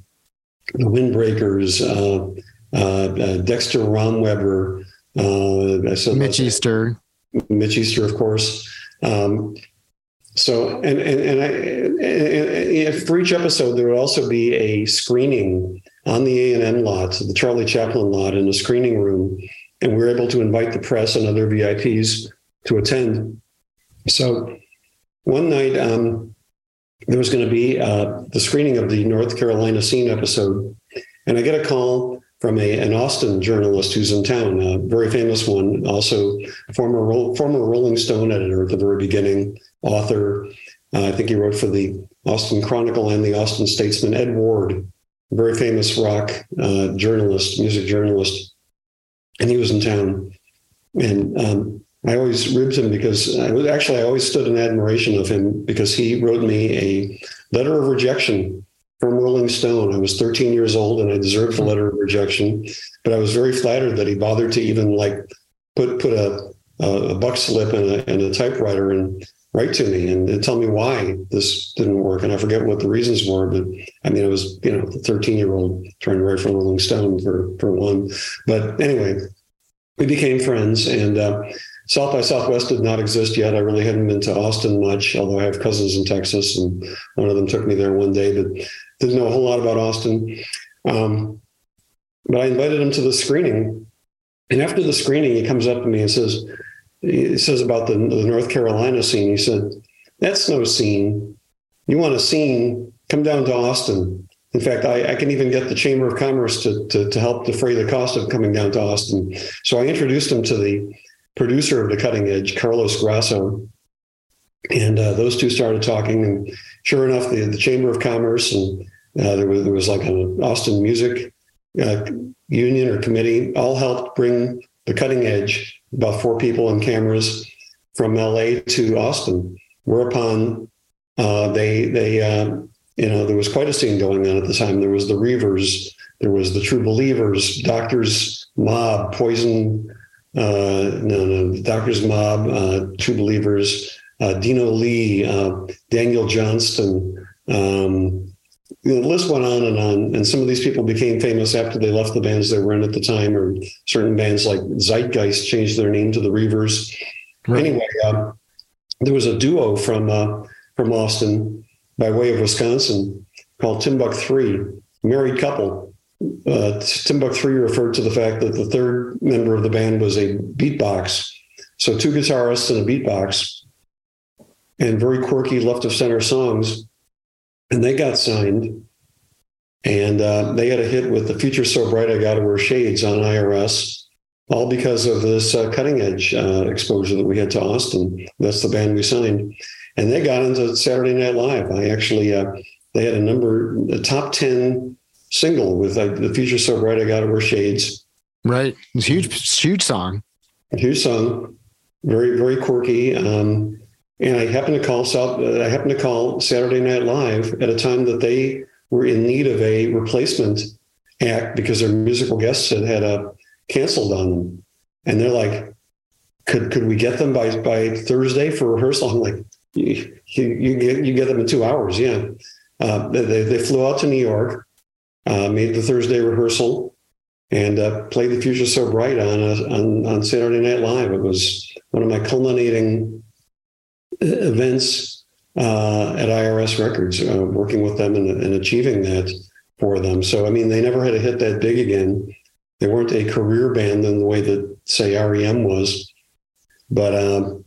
the Windbreakers, uh, uh, uh Dexter Romweber, uh, Mitch Easter, Mitch Easter, of course. Um, so, and and and, I, and, for each episode, there would also be a screening on the A and M lot, the Charlie Chaplin lot, in a screening room, and we were able to invite the press and other VIPs to attend. So, one night um, there was going to be uh, the screening of the North Carolina Scene episode, and I get a call from a, an Austin journalist who's in town, a very famous one, also former former Rolling Stone editor at the very beginning, author. Uh, I think he wrote for the Austin Chronicle and the Austin Statesman. Ed Ward, very famous rock uh, journalist, music journalist, and he was in town. And um, I always ribbed him because I was actually I always stood in admiration of him because he wrote me a letter of rejection from Rolling Stone. I was 13 years old and I deserved the hmm. letter of rejection, but I was very flattered that he bothered to even like put put a a buck slip and a, and a typewriter and write to me and, and, tell me why this didn't work. And I forget what the reasons were, but I mean, it was, you know, the 13 year old trying to write for Rolling Stone for, for one. But anyway, we became friends and uh, South by Southwest did not exist yet. I really hadn't been to Austin much, although I have cousins in Texas and one of them took me there one day, but didn't know a whole lot about Austin. Um, but I invited him to the screening. And after the screening, he comes up to me and says, he says about the, the North Carolina scene. He said, That's no scene. You want a scene? Come down to Austin. In fact, I, I, can even get the Chamber of Commerce to, to, to, help defray the cost of coming down to Austin. So I introduced him to the producer of The Cutting Edge, Carlos Grasso. And uh, those two started talking. And sure enough, the, the Chamber of Commerce and uh, there, was, there was like an Austin Music uh, Union or committee all helped bring The Cutting Edge about four people and cameras from LA to Austin. Whereupon uh, they they uh, you know there was quite a scene going on at the time. There was the Reivers, there was the True Believers, Doctors Mob, Poison, uh, no no, Doctors Mob, uh, True Believers, Dino Lee, uh, Daniel Johnston. Um, the list went on and on. And some of these people became famous after they left the bands they were in at the time, or certain bands like Zeitgeist changed their name to the Reivers. Right. Anyway, uh, there was a duo from uh, from Austin by way of Wisconsin called Timbuk Three, married couple. Uh, Timbuk Three referred to the fact that the third member of the band was a beatbox. So two guitarists and a beatbox, and very quirky left of center songs and they got signed. And uh, they had a hit with The Future So Bright I Gotta Wear Shades on IRS, all because of this uh, cutting edge uh, exposure that we had to Austin. That's the band we signed. And they got into Saturday Night Live. I actually, uh, they had a number, a top 10 single with uh, The Future So Bright I Gotta Wear Shades. Right. It's a huge, huge song. Huge song. Very, very quirky. Um, and I happened to call South. Uh, I happened to call Saturday Night Live at a time that they were in need of a replacement act because their musical guests had had a canceled on them, and they're like, "Could could we get them by by Thursday for rehearsal?" I'm like, "You, you, get you get them in two hours." Yeah, uh, they they flew out to New York, uh, made the Thursday rehearsal, and uh, played "The Future So Bright" on, on on Saturday Night Live. It was one of my culminating events uh, at IRS Records, uh, working with them and, and, achieving that for them. So, I mean, they never had to hit that big again. They weren't a career band in the way that, say, REM was, but um,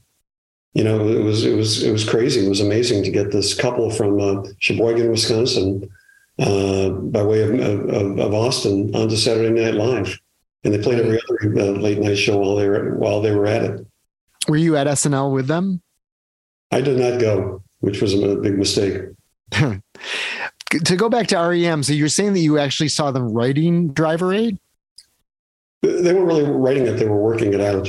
you know, it was it was it was crazy. It was amazing to get this couple from uh, Sheboygan, Wisconsin, uh, by way of, of, of, Austin, onto Saturday Night Live, and they played every other uh, late night show while they were while they were at it. Were you at SNL with them? I did not go, which was a big mistake. to go back to REM, so you're saying that you actually saw them writing Driver 8? They weren't really writing it; they were working it out.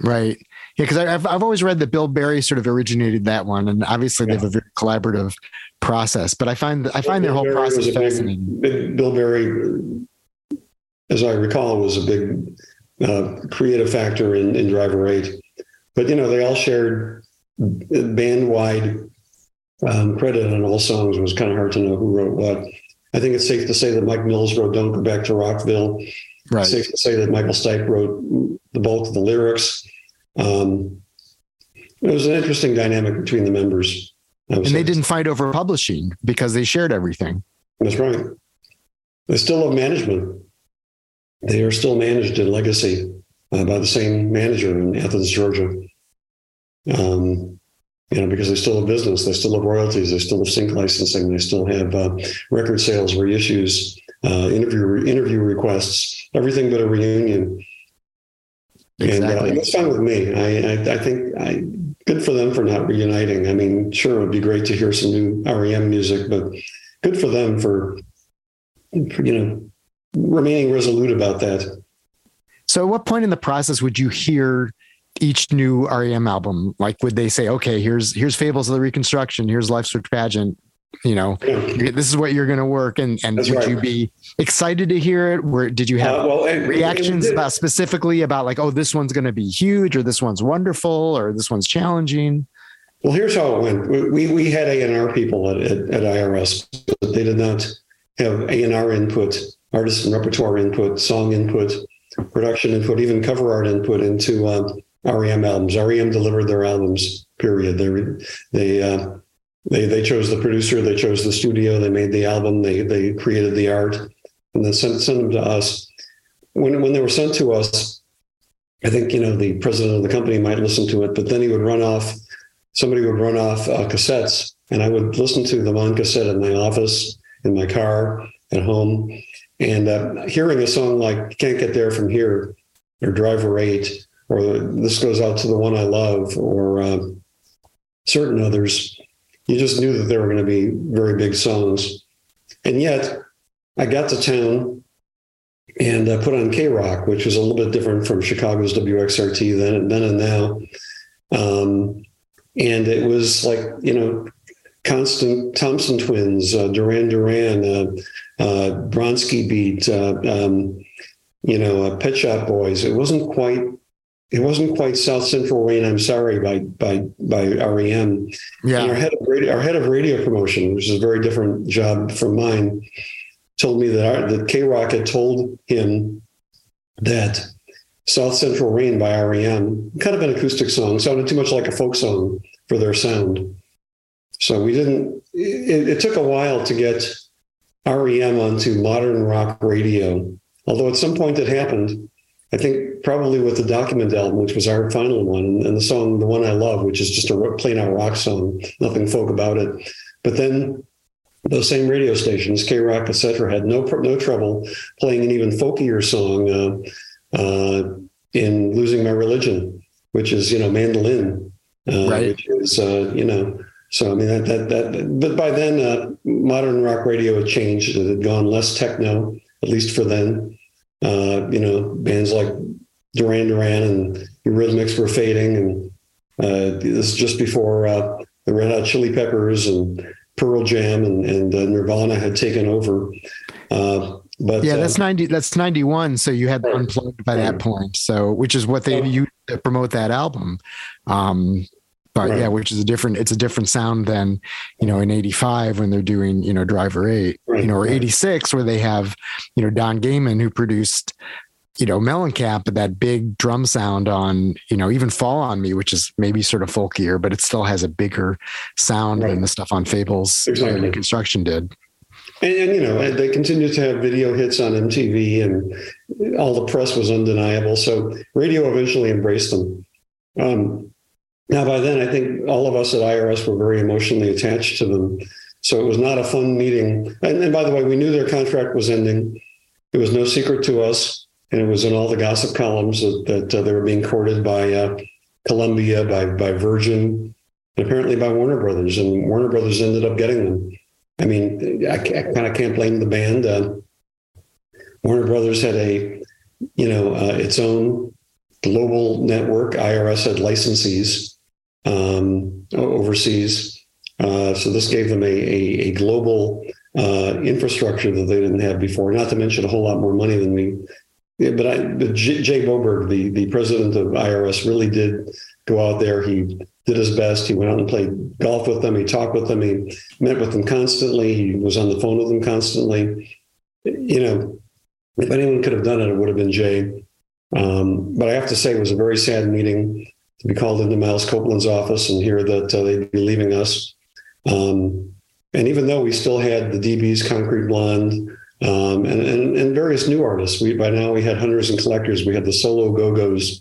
Right. Yeah, because I've I've always read that Bill Berry sort of originated that one, and obviously yeah. they have a very collaborative process. But I find I find Bill their whole Berry process fascinating. Big, big, Bill Berry, as I recall, was a big uh, creative factor in, in Driver Eight. But you know, they all shared band wide um, credit on all songs was kind of hard to know who wrote what. I think it's safe to say that Mike Mills wrote "Don't Go Back to Rockville." Right. It's safe to say that Michael Stipe wrote the bulk of the lyrics. Um, it was an interesting dynamic between the members. And they didn't fight over publishing because they shared everything. That's right. They still have management. They are still managed in legacy uh, by the same manager in Athens, Georgia. Um, you know, because they still have business, they still have royalties, they still have sync licensing, they still have uh, record sales, reissues, uh, interview interview requests, everything but a reunion. Exactly. And, uh, that's fine with me. I, I, I think I, good for them for not reuniting. I mean, sure, it would be great to hear some new REM music, but good for them for, for you know, remaining resolute about that. So, at what point in the process would you hear each new REM album? Like, would they say, okay, here's here's Fables of the Reconstruction, here's Lifes Rich Pageant, you know, this is what you're going to work. And and That's would right. you be excited to hear it? Where did you have Uh, well, and- reactions about specifically about like, oh, this one's going to be huge, or this one's wonderful, or this one's challenging? Well, here's how it went. We we, had A and R people at, at, at IRS, but they did not have A and R input, artist and repertoire input, song input, production input, even cover art input into um, REM albums. REM delivered their albums. Period. They they uh, they they chose the producer, they chose the studio, they made the album, they they created the art, and then sent sent them to us. When when they were sent to us, I think you know the president of the company might listen to it, but then he would run off somebody would run off uh, cassettes and I would listen to them on cassette in my office, in my car, at home. And uh, hearing a song like Can't Get There From Here or Driver 8 or This Goes Out to the One I Love or um, certain others, you just knew that they were going to be very big songs. And yet I got to town and uh, put on K Rock, which was a little bit different from Chicago's WXRT then, then and now. Um, and it was like you know constant thompson twins uh, duran duran uh, uh, bronski beat uh, um, you know uh, pet shop boys it wasn't quite it wasn't quite south central rain i'm sorry by by by rem and our Yeah, head of radio our head of radio promotion which is a very different job from mine told me that our, that k-rock had told him that South Central Rain by REM, kind of an acoustic song, sounded too much like a folk song for their sound. So we didn't, it, it took a while to get REM onto modern rock radio. Although at some point it happened, I think probably with the Document album, which was our final one, and the song, The One I Love, which is just a plain out rock song, nothing folk about it. But then those same radio stations, K Rock, et cetera, had no, no trouble playing an even folkier song. Uh, uh, in losing my religion, which is you know mandolin, uh, Right. which is uh, you know. So I mean that that that. But by then, uh, modern rock radio had changed. It had gone less techno, at least for then. Uh, you know, bands like Duran Duran and Eurythmics were fading, and uh, this is just before uh, the Red Hot Chili Peppers and Pearl Jam and, and uh, Nirvana had taken over. Uh, but yeah, that's ninety. That's ninety one. So you had unplugged by that point. So which is what they used to promote that album. Um, but Right. yeah, which is a different. It's a different sound than you know in eighty five when they're doing you know Driver Eight, Right, you know, or eighty six where they have you know Don Gehman who produced you know Mellencamp, that big drum sound on you know even Fall on Me, which is maybe sort of folkier, but it still has a bigger sound Right. than the stuff on Fables Exactly. and Construction did. And, and you know, they continued to have video hits on MTV, and all the press was undeniable. So radio eventually embraced them. Um, now, by then, I think all of us at IRS were very emotionally attached to them. So it was not a fun meeting. And, and by the way, we knew their contract was ending. It was no secret to us, and it was in all the gossip columns that, that uh, they were being courted by uh, Columbia, by by Virgin, and apparently by Warner Brothers. And Warner Brothers ended up getting them. I mean, I, I kind of can't blame the band. Uh, Warner Brothers had a, you know, uh, its own global network. IRS had licensees um, overseas, uh, so this gave them a a, a global uh, infrastructure that they didn't have before. Not to mention a whole lot more money than we. Yeah, but I, but J- Jay Boberg, the the president of IRS, really did go out there. He did his best. He went out and played golf with them. He talked with them. He met with them constantly. He was on the phone with them constantly. You know, if anyone could have done it, it would have been Jay. Um, but I have to say, it was a very sad meeting be called into Miles Copeland's office and hear that uh, they'd be leaving us. Um, and even though we still had the DBs, Concrete Blonde, um, and, and, and various new artists, we by now we had hunters and collectors. We had the solo Go Go's,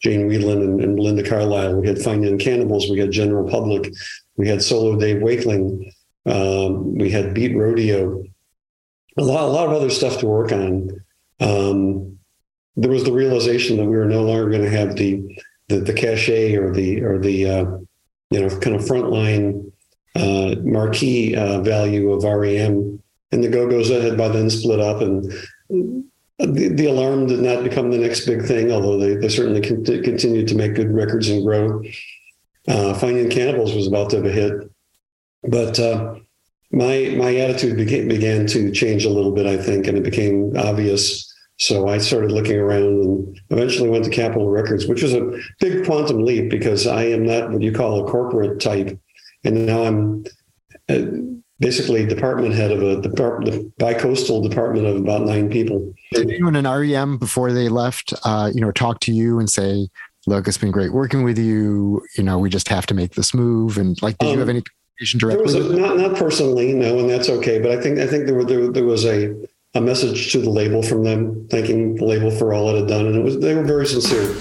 Jane Wiedlin and, and Belinda Carlisle. We had Fine Young Cannibals. We had General Public. We had solo Dave Wakeling. Um, we had Beat Rodeo. A lot, a lot of other stuff to work on. Um, there was the realization that we were no longer going to have the the, the cachet or the or the uh, you know kind of frontline uh, marquee uh, value of REM. And the Go Go's had by then split up, and the, the alarm did not become the next big thing, although they, they certainly con- continued to make good records and grow. Uh, Fine Young Cannibals was about to have a hit, but uh, my my attitude began, began to change a little bit, I think, and it became obvious. So I started looking around and eventually went to Capitol Records, which was a big quantum leap because I am not what you call a corporate type, and now I'm uh, basically department head of a department, the bi-coastal department of about nine people. Did anyone in an REM before they left, uh, you know, talk to you and say, "Look, it's been great working with you. You know, we just have to make this move." And like, did um, you have any communication directly? There was a, not not personally, no, and that's okay. But I think I think there were, there, there was a a message to the label from them, thanking the label for all it had done, and it was they were very sincere.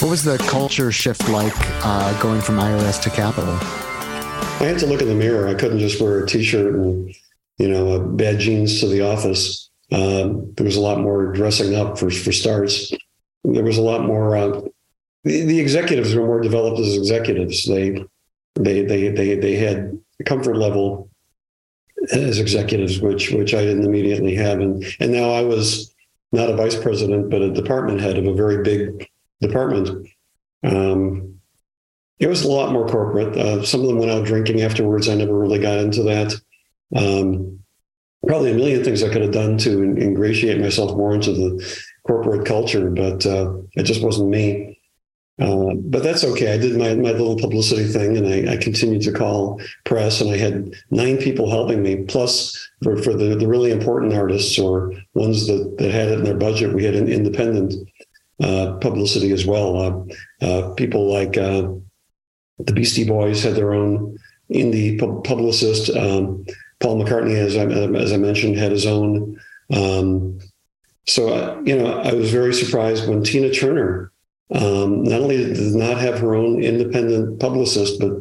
What was the culture shift like uh, going from IRS to Capitol? I had to look in the mirror. I couldn't just wear a t-shirt and you know bad jeans to the office. Um, there was a lot more dressing up for for starts. There was a lot more. Uh, the, the executives were more developed as executives. They they they they they had comfort level as executives, which which I didn't immediately have, and and now I was not a vice president, but a department head of a very big department. Um, it was a lot more corporate. Uh, some of them went out drinking afterwards. I never really got into that. Um, probably a million things I could have done to ingratiate myself more into the corporate culture, but uh, it just wasn't me. Uh, but that's okay. I did my, my little publicity thing and I, I, continued to call press and I had nine people helping me. Plus for, for the, the really important artists or ones that, that had it in their budget, we had an independent uh, publicity as well. Uh, uh, people like uh, the Beastie Boys had their own indie publicist. Um, Paul McCartney, as I, as I mentioned, had his own. Um, so, uh, you know, I was very surprised when Tina Turner um, not only did not have her own independent publicist, but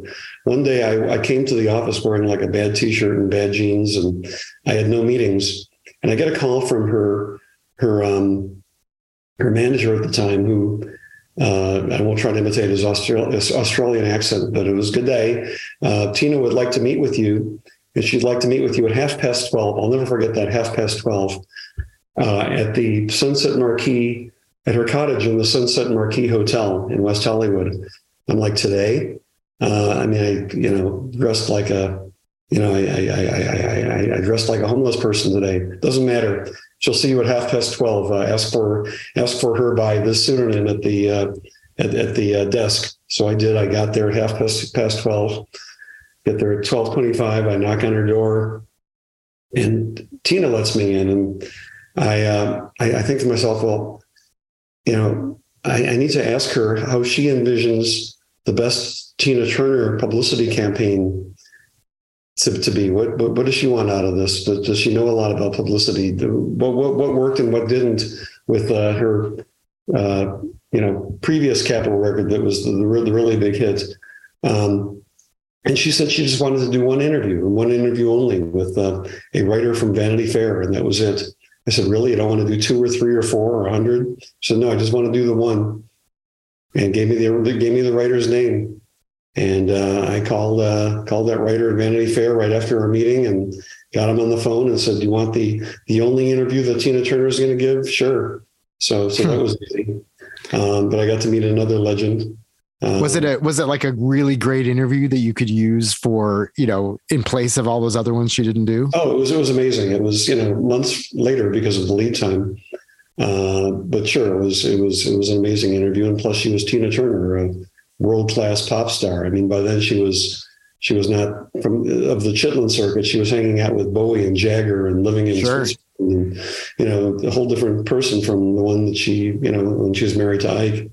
one day I, I, came to the office wearing like a bad t-shirt and bad jeans, and I had no meetings. And I get a call from her her um, her manager at the time, who uh, I won't try to imitate his, Austral- his Australian accent, but it was good day. Uh, Tina would like to meet with you and she'd like to meet with you at half past 12. I'll never forget that, half past 12, uh, at the Sunset Marquis, at her cottage in the Sunset Marquis Hotel in West Hollywood. I'm like, today? Uh, I mean, I, you know, dressed like a, you know, I, I, I, I, I dressed like a homeless person today. Doesn't matter. She'll see you at half past 12. Uh, ask for, ask for her by this pseudonym at the, uh, at, at the uh, desk. So I did. I got there at half past, past 12 Get there at 1225. I knock on her door and Tina lets me in. And I, uh, I, I, think to myself, well, you know, I, I need to ask her how she envisions the best Tina Turner publicity campaign to, to be? What, what, what does she want out of this? Does, does she know a lot about publicity? What what, what worked and what didn't with uh, her uh, you know previous Capitol record that was the, the, really big hit? Um, and she said she just wanted to do one interview, one interview only with uh, a writer from Vanity Fair, and that was it. I said, "Really? You don't want to do two or three or four or a hundred? She said, "No, I just want to do the one." And gave me the gave me the writer's name, and uh, I called uh, called that writer at Vanity Fair right after our meeting and got him on the phone and said, "Do you want the the only interview that Tina Turner is going to give?" Sure. So so that was easy. Um, but I got to meet another legend um, was it a was it like a really great interview that you could use for you know in place of all those other ones she didn't do? Oh, it was it was amazing. It was you know months later because of the lead time, uh, but sure it was it was it was an amazing interview. And plus, she was Tina Turner, a world class pop star. I mean, by then she was she was not from of the Chitlin circuit. She was hanging out with Bowie and Jagger and living in sure. and, you know a whole different person from the one that she you know when she was married to Ike.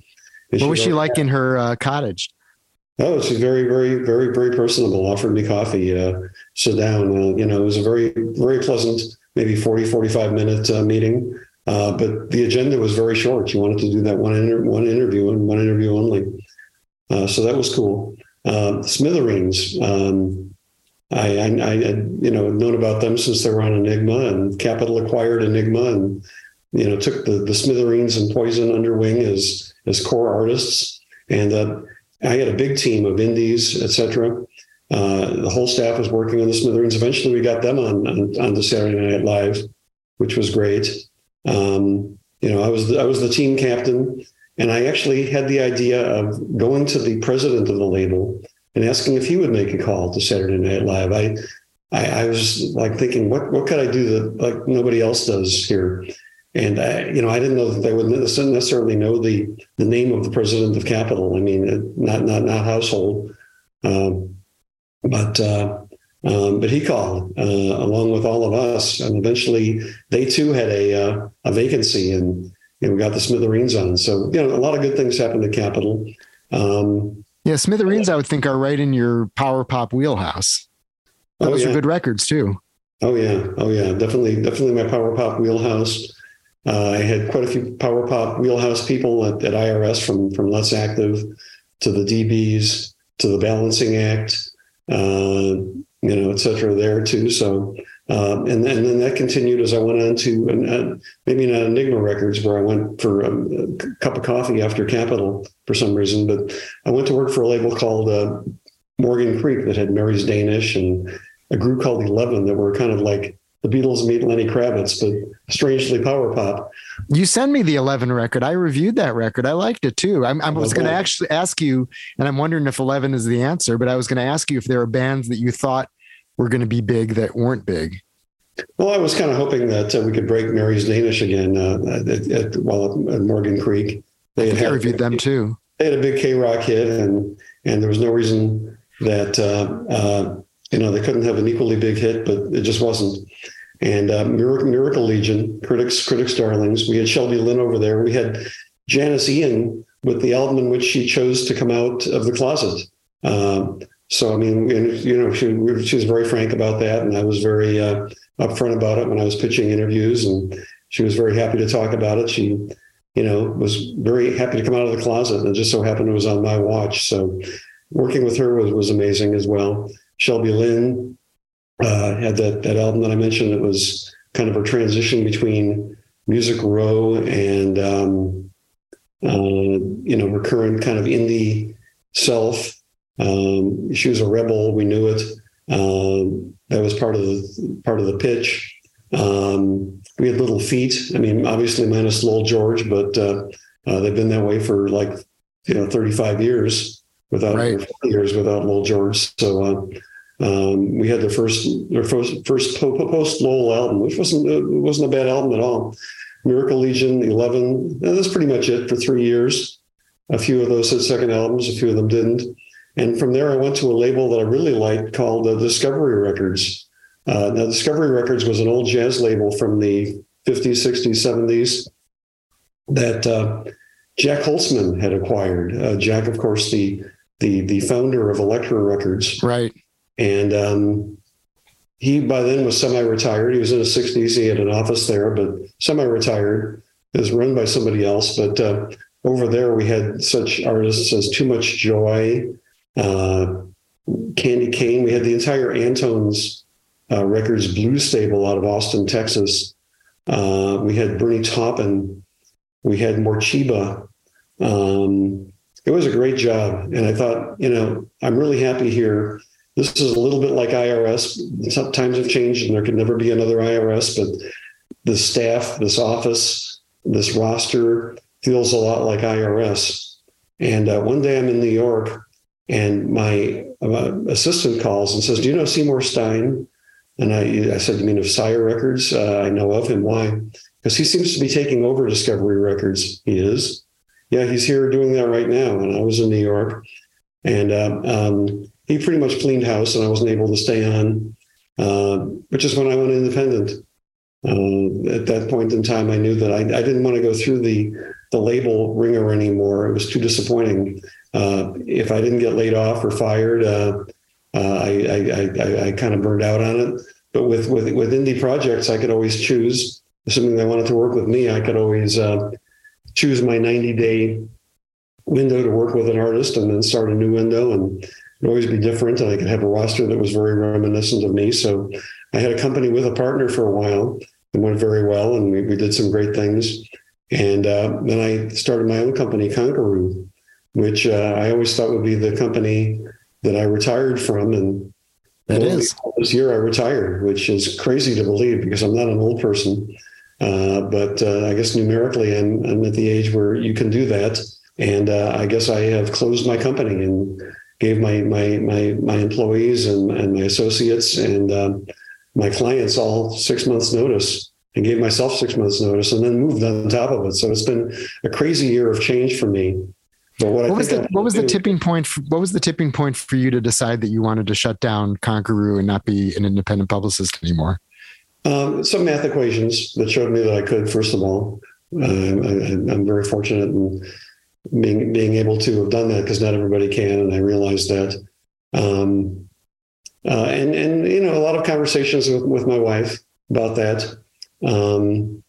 What was she like in her uh, cottage? Oh, she's very, very, very, very personable. Offered me coffee, uh, sit down. Uh, you know, it was a very, very pleasant, maybe 40, 45 minute uh, meeting. Uh, but the agenda was very short. She wanted to do that one, inter- one interview and one interview only. Uh, so that was cool. Smithereens. Um, I, I, I, you know, known about them since they were on Enigma and Capitol acquired Enigma and, you know, took the, the Smithereens and Poison under wing as as core artists. And uh, I had a big team of indies, etc. Uh, the whole staff was working on the Smithereens. Eventually, we got them on on, on the Saturday Night Live, which was great. Um, you know, I was the, I was the team captain, and I actually had the idea of going to the president of the label and asking if he would make a call to Saturday Night Live. I I, I was like thinking, what what could I do that like nobody else does here? And I, you know, I didn't know that they would necessarily know the the name of the president of Capitol. I mean, not not not household, um, but uh, um, but he called uh, along with all of us, and eventually they too had a uh, a vacancy, and know, we got the Smithereens on. So you know, a lot of good things happened at Capitol. Um, yeah, Smithereens, I would think, are right in your power pop wheelhouse. Oh, Those oh, yeah. are good records too. Oh yeah, oh yeah, definitely, definitely my power pop wheelhouse. Uh, I had quite a few power pop wheelhouse people at, at IRS from from Let's Active to the DBs to the Balancing Act, uh, you know, et cetera, there too. So, um, and, then, and then that continued as I went on to uh, maybe not Enigma Records, where I went for a, a, cup of coffee after Capitol for some reason, but I went to work for a label called uh, Morgan Creek that had Mary's Danish and a group called Eleven that were kind of like the Beatles meet Lenny Kravitz, but strangely power pop. You send me the 11 record. I reviewed that record. I liked it too. I'm, I was going to actually ask you, and I'm wondering if 11 is the answer, but I was going to ask you if there are bands that you thought were going to be big that weren't big. Well, I was kind of hoping that uh, we could break Mary's Danish again uh, at, at, well, at Morgan Creek. They had, I reviewed them too. They had a big K Rock hit, and and there was no reason that uh, uh you know, they couldn't have an equally big hit, but it just wasn't. And uh, Miracle, Miracle Legion, critics, critics, darlings. We had Shelby Lynne over there. We had Janis Ian with the album in which she chose to come out of the closet. Um, so I mean, you know, she, she was very frank about that, and I was very uh, upfront about it when I was pitching interviews, and she was very happy to talk about it. She, you know, was very happy to come out of the closet, and just so happened it was on my watch. So working with her was was amazing as well. Shelby Lynne uh, had that that album that I mentioned. It was kind of a transition between Music Row and um, uh, you know recurrent kind of indie self. Um, she was a rebel. We knew it. Um, that was part of the part of the pitch. Um, we had Little Feat. I mean, obviously minus Lowell George, but uh, uh, they've been that way for like you know 35 years without right. years without Lowell George. So uh, um, we had the first their first first post Lowell album, which wasn't uh, wasn't a bad album at all. Miracle Legion, Eleven. That's pretty much it for three years. A few of those had second albums, a few of them didn't. And from there, I went to a label that I really liked called uh, Discovery Records. Uh, now, Discovery Records was an old jazz label from the 50s, 60s, 70s that uh, Jac Holzman had acquired. Uh, Jack, of course, the the the founder of Elektra Records. Right. And um, he by then was semi-retired. He was in his 60s. He had an office there, but semi-retired. It was run by somebody else. But uh, over there, we had such artists as Too Much Joy, uh, Candy Cane. We had the entire Antones uh, Records Blue stable out of Austin, Texas. Uh, we had Bernie Taupin. We had Morcheeba. Um, it was a great job. And I thought, you know, I'm really happy here. This is a little bit like IRS. Some times have changed and there could never be another IRS, but the staff, this office, this roster feels a lot like IRS. And uh, one day I'm in New York and my uh, assistant calls and says, Do you know Seymour Stein? And I, I said, You mean of Sire Records? Uh, I know of him. Why? Because he seems to be taking over Discovery Records. He is yeah, he's here doing that right now. And I was in New York, and uh, um, he pretty much cleaned house, and I wasn't able to stay on, uh, which is when I went independent. Uh, at that point in time, I knew that I, I, didn't want to go through the the label wringer anymore. It was too disappointing. Uh, if I didn't get laid off or fired, uh, uh, I, I, I, I kind of burned out on it. But with, with with indie projects, I could always choose. Assuming they wanted to work with me, I could always choose my 90 day window to work with an artist and then start a new window and always be different. And I could have a roster that was very reminiscent of me. So I had a company with a partner for a while and went very well. And we, we did some great things. And uh, then I started my own company, Conqueroo, which uh, I always thought would be the company that I retired from. And that is this year I retired, which is crazy to believe because I'm not an old person. Uh, but uh, I guess numerically, I'm, I'm at the age where you can do that. And uh, I guess I have closed my company and gave my my my my employees and, and my associates and um, my clients all six months notice and gave myself six months notice and then moved on top of it. So it's been a crazy year of change for me. But what, what was the what was do, the tipping point? For, what was the tipping point for you to decide that you wanted to shut down Conqueroo and not be an independent publicist anymore? Um, some math equations that showed me that I could. First of all, uh, I, am very fortunate in being being able to have done that because not everybody can, and I realized that. Um, uh, and and you know a lot of conversations with, with my wife about that, um,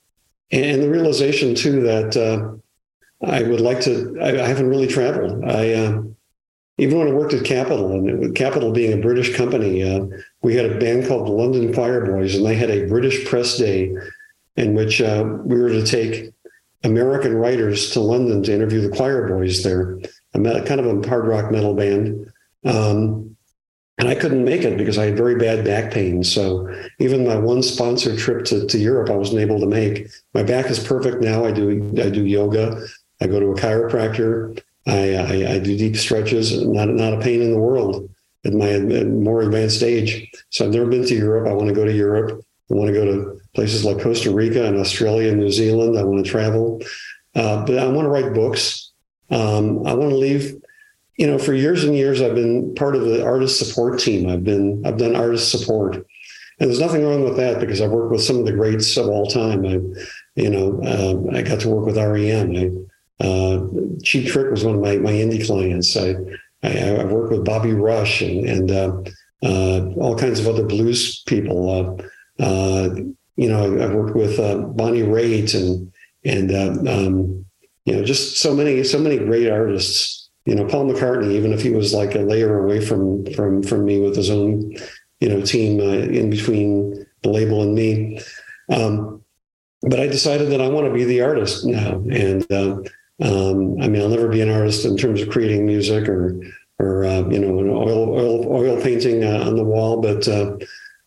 and the realization too that uh, I would like to. I, I haven't really traveled. I uh, even when I worked at Capitol, and Capitol being a British company, uh, we had a band called the London Quireboys, and they had a British press day in which uh, we were to take American writers to London to interview the Quireboys there. I met kind of a hard rock metal band. Um, and I couldn't make it because I had very bad back pain. So even my one sponsored trip to, to Europe, I wasn't able to make. My back is perfect now. I do I do yoga. I go to a chiropractor. I, I, I do deep stretches. Not not a pain in the world at my at more advanced age. So I've never been to Europe. I want to go to Europe. I want to go to places like Costa Rica and Australia and New Zealand. I want to travel, uh, but I want to write books. Um, I want to leave. You know, for years and years, I've been part of the artist support team. I've been I've done artist support, and there's nothing wrong with that because I've worked with some of the greats of all time. I, you know, uh, I got to work with REM. I, uh, Cheap Trick was one of my my indie clients. I I, I worked with Bobby Rush and and uh, uh, all kinds of other blues people. You know, I've worked with uh, Bonnie Raitt and and uh, um, you know just so many so many great artists. You know, Paul McCartney, even if he was like a layer away from from from me with his own you know team uh, in between the label and me. Um, but I decided that I want to be the artist now, and uh, um, I mean, I'll never be an artist in terms of creating music or or uh, you know an oil oil oil painting uh, on the wall, but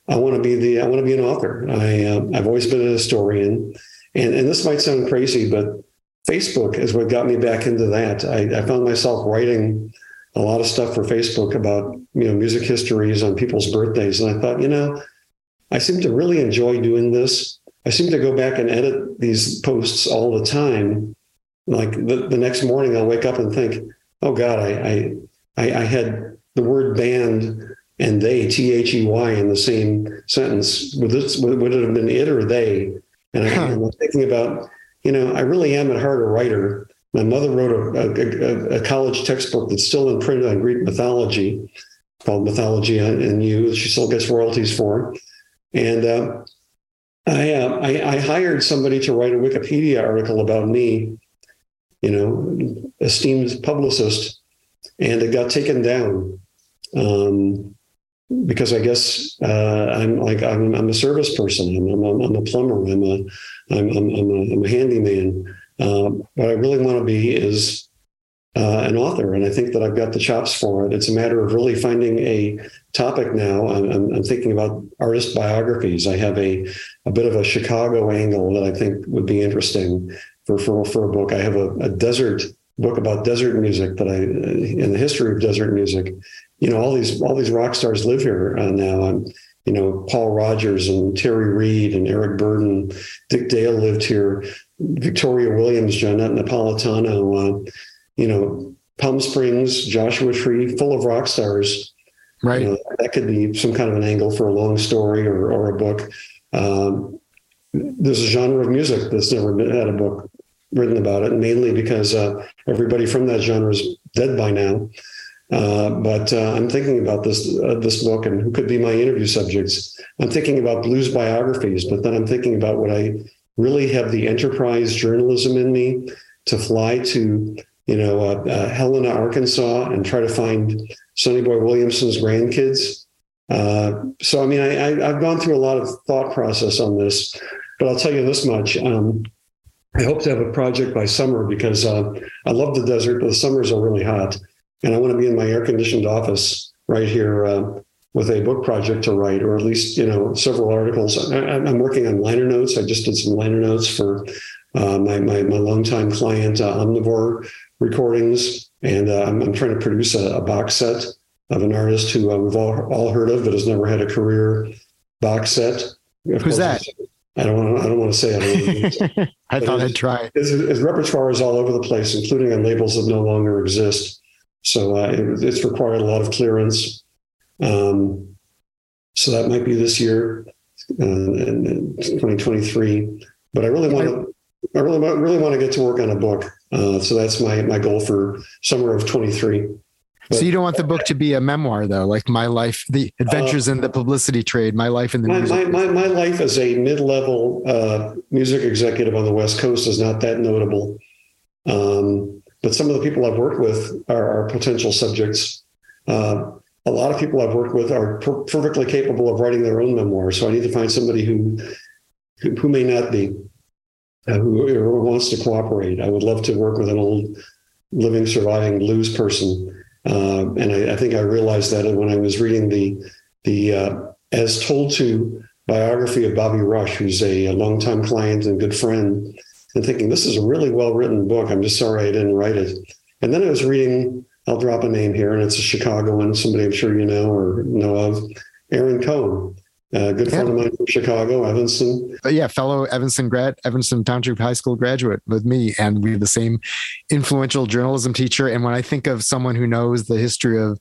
I want to be the I want to be an author. I uh, I've always been a historian, and and this might sound crazy, but Facebook is what got me back into that. I, I found myself writing a lot of stuff for Facebook about you know music histories on people's birthdays, and I thought, you know, I seem to really enjoy doing this. I seem to go back and edit these posts all the time. Like the, the next morning, I'll wake up and think, oh God, I I, I had the word band and they, T H E Y, in the same sentence. Would, this, would it have been it or they? And I, huh. was thinking about, you know, I really am at heart a writer. My mother wrote a, a, a, college textbook that's still in print on Greek mythology called Mythology and You. She still gets royalties for. And uh, I, uh, I, I hired somebody to write a Wikipedia article about me, you know, esteemed publicist, and it got taken down. Um, because I guess uh, I'm like I'm, I'm, a service person. I'm, I'm, I'm, a plumber. I'm a I'm, a, I'm a handyman. Um, what I really want to be is uh, an author, and I think that I've got the chops for it. It's a matter of really finding a topic now. I'm, I'm thinking about artist biographies. I have a a bit of a Chicago angle that I think would be interesting for for, for a book. I have a, a desert book about desert music that I in the history of desert music you know all these all these rock stars live here uh, now. I'm, you know, Paul Rodgers and Terry Reid and Eric Burdon, Dick Dale lived here, Victoria Williams, Johnette Napolitano, uh, you know, Palm Springs, Joshua Tree, full of rock stars. Right. You know, that could be some kind of an angle for a long story or, or a book. Um, there's a genre of music that's never been, had a book written about it, mainly because uh, everybody from that genre is dead by now. Uh, but uh, I'm thinking about this uh, this book and who could be my interview subjects. I'm thinking about blues biographies, but then I'm thinking about what I really have the enterprise journalism in me to fly to, you know, uh, uh, Helena, Arkansas, and try to find Sonny Boy Williamson's grandkids. so I mean, I, have gone through a lot of thought process on this, but I'll tell you this much. Um, I hope to have a project by summer because I love the desert, but the summers are really hot and I want to be in my air conditioned office right here, uh, with a book project to write, or at least you know several articles. I, am working on liner notes. I just did some liner notes for uh, my, my my longtime client uh, Omnivore Recordings, and uh, I'm, I'm, trying to produce a, a, box set of an artist who uh, we've all all heard of, but has never had a career box set. Of Who's that? I don't want to. I don't want to say it. I thought I'd try. His, his, repertoire is all over the place, including on labels that no longer exist. So uh, it, it's required a lot of clearance. Um, so that might be this year, uh, in 2023. But I really want to. I really, really want to get to work on a book. Uh, so that's my my goal for summer of 23. So you don't want the book to be a memoir, though, like my life, the adventures uh, in the publicity trade, my life in the my, music. My, my, my, life as a mid-level uh, music executive on the West Coast is not that notable. Um, but some of the people I've worked with are, are potential subjects. Uh, a lot of people I've worked with are per- perfectly capable of writing their own memoir. So I need to find somebody who who, who may not be, uh, who, who wants to cooperate. I would love to work with an old living, surviving blues person uh, and I, I, think I realized that when I was reading the the uh, as told to biography of Bobby Rush, who's a, a longtime client and good friend, and thinking this is a really well written book. I'm just sorry I didn't write it. And then I was reading. I'll drop a name here, and it's a Chicagoan, somebody I'm sure you know or know of, Aaron Cohen. A good friend of mine from Chicago, Evanston. Uh, yeah, fellow Evanston grad, Evanston Township High School graduate with me, and we have the same influential journalism teacher. And when I think of someone who knows the history of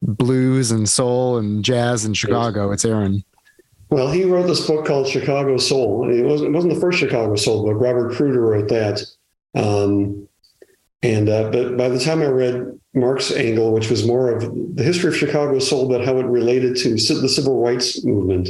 blues and soul and jazz in Chicago, it's Aaron. Well, he wrote this book called Chicago Soul. It wasn't, it wasn't the first Chicago Soul book. Robert Pruter wrote that. Um, and uh, but by the time I read Mark's angle, which was more of the history of Chicago soul, but how it related to the civil rights movement.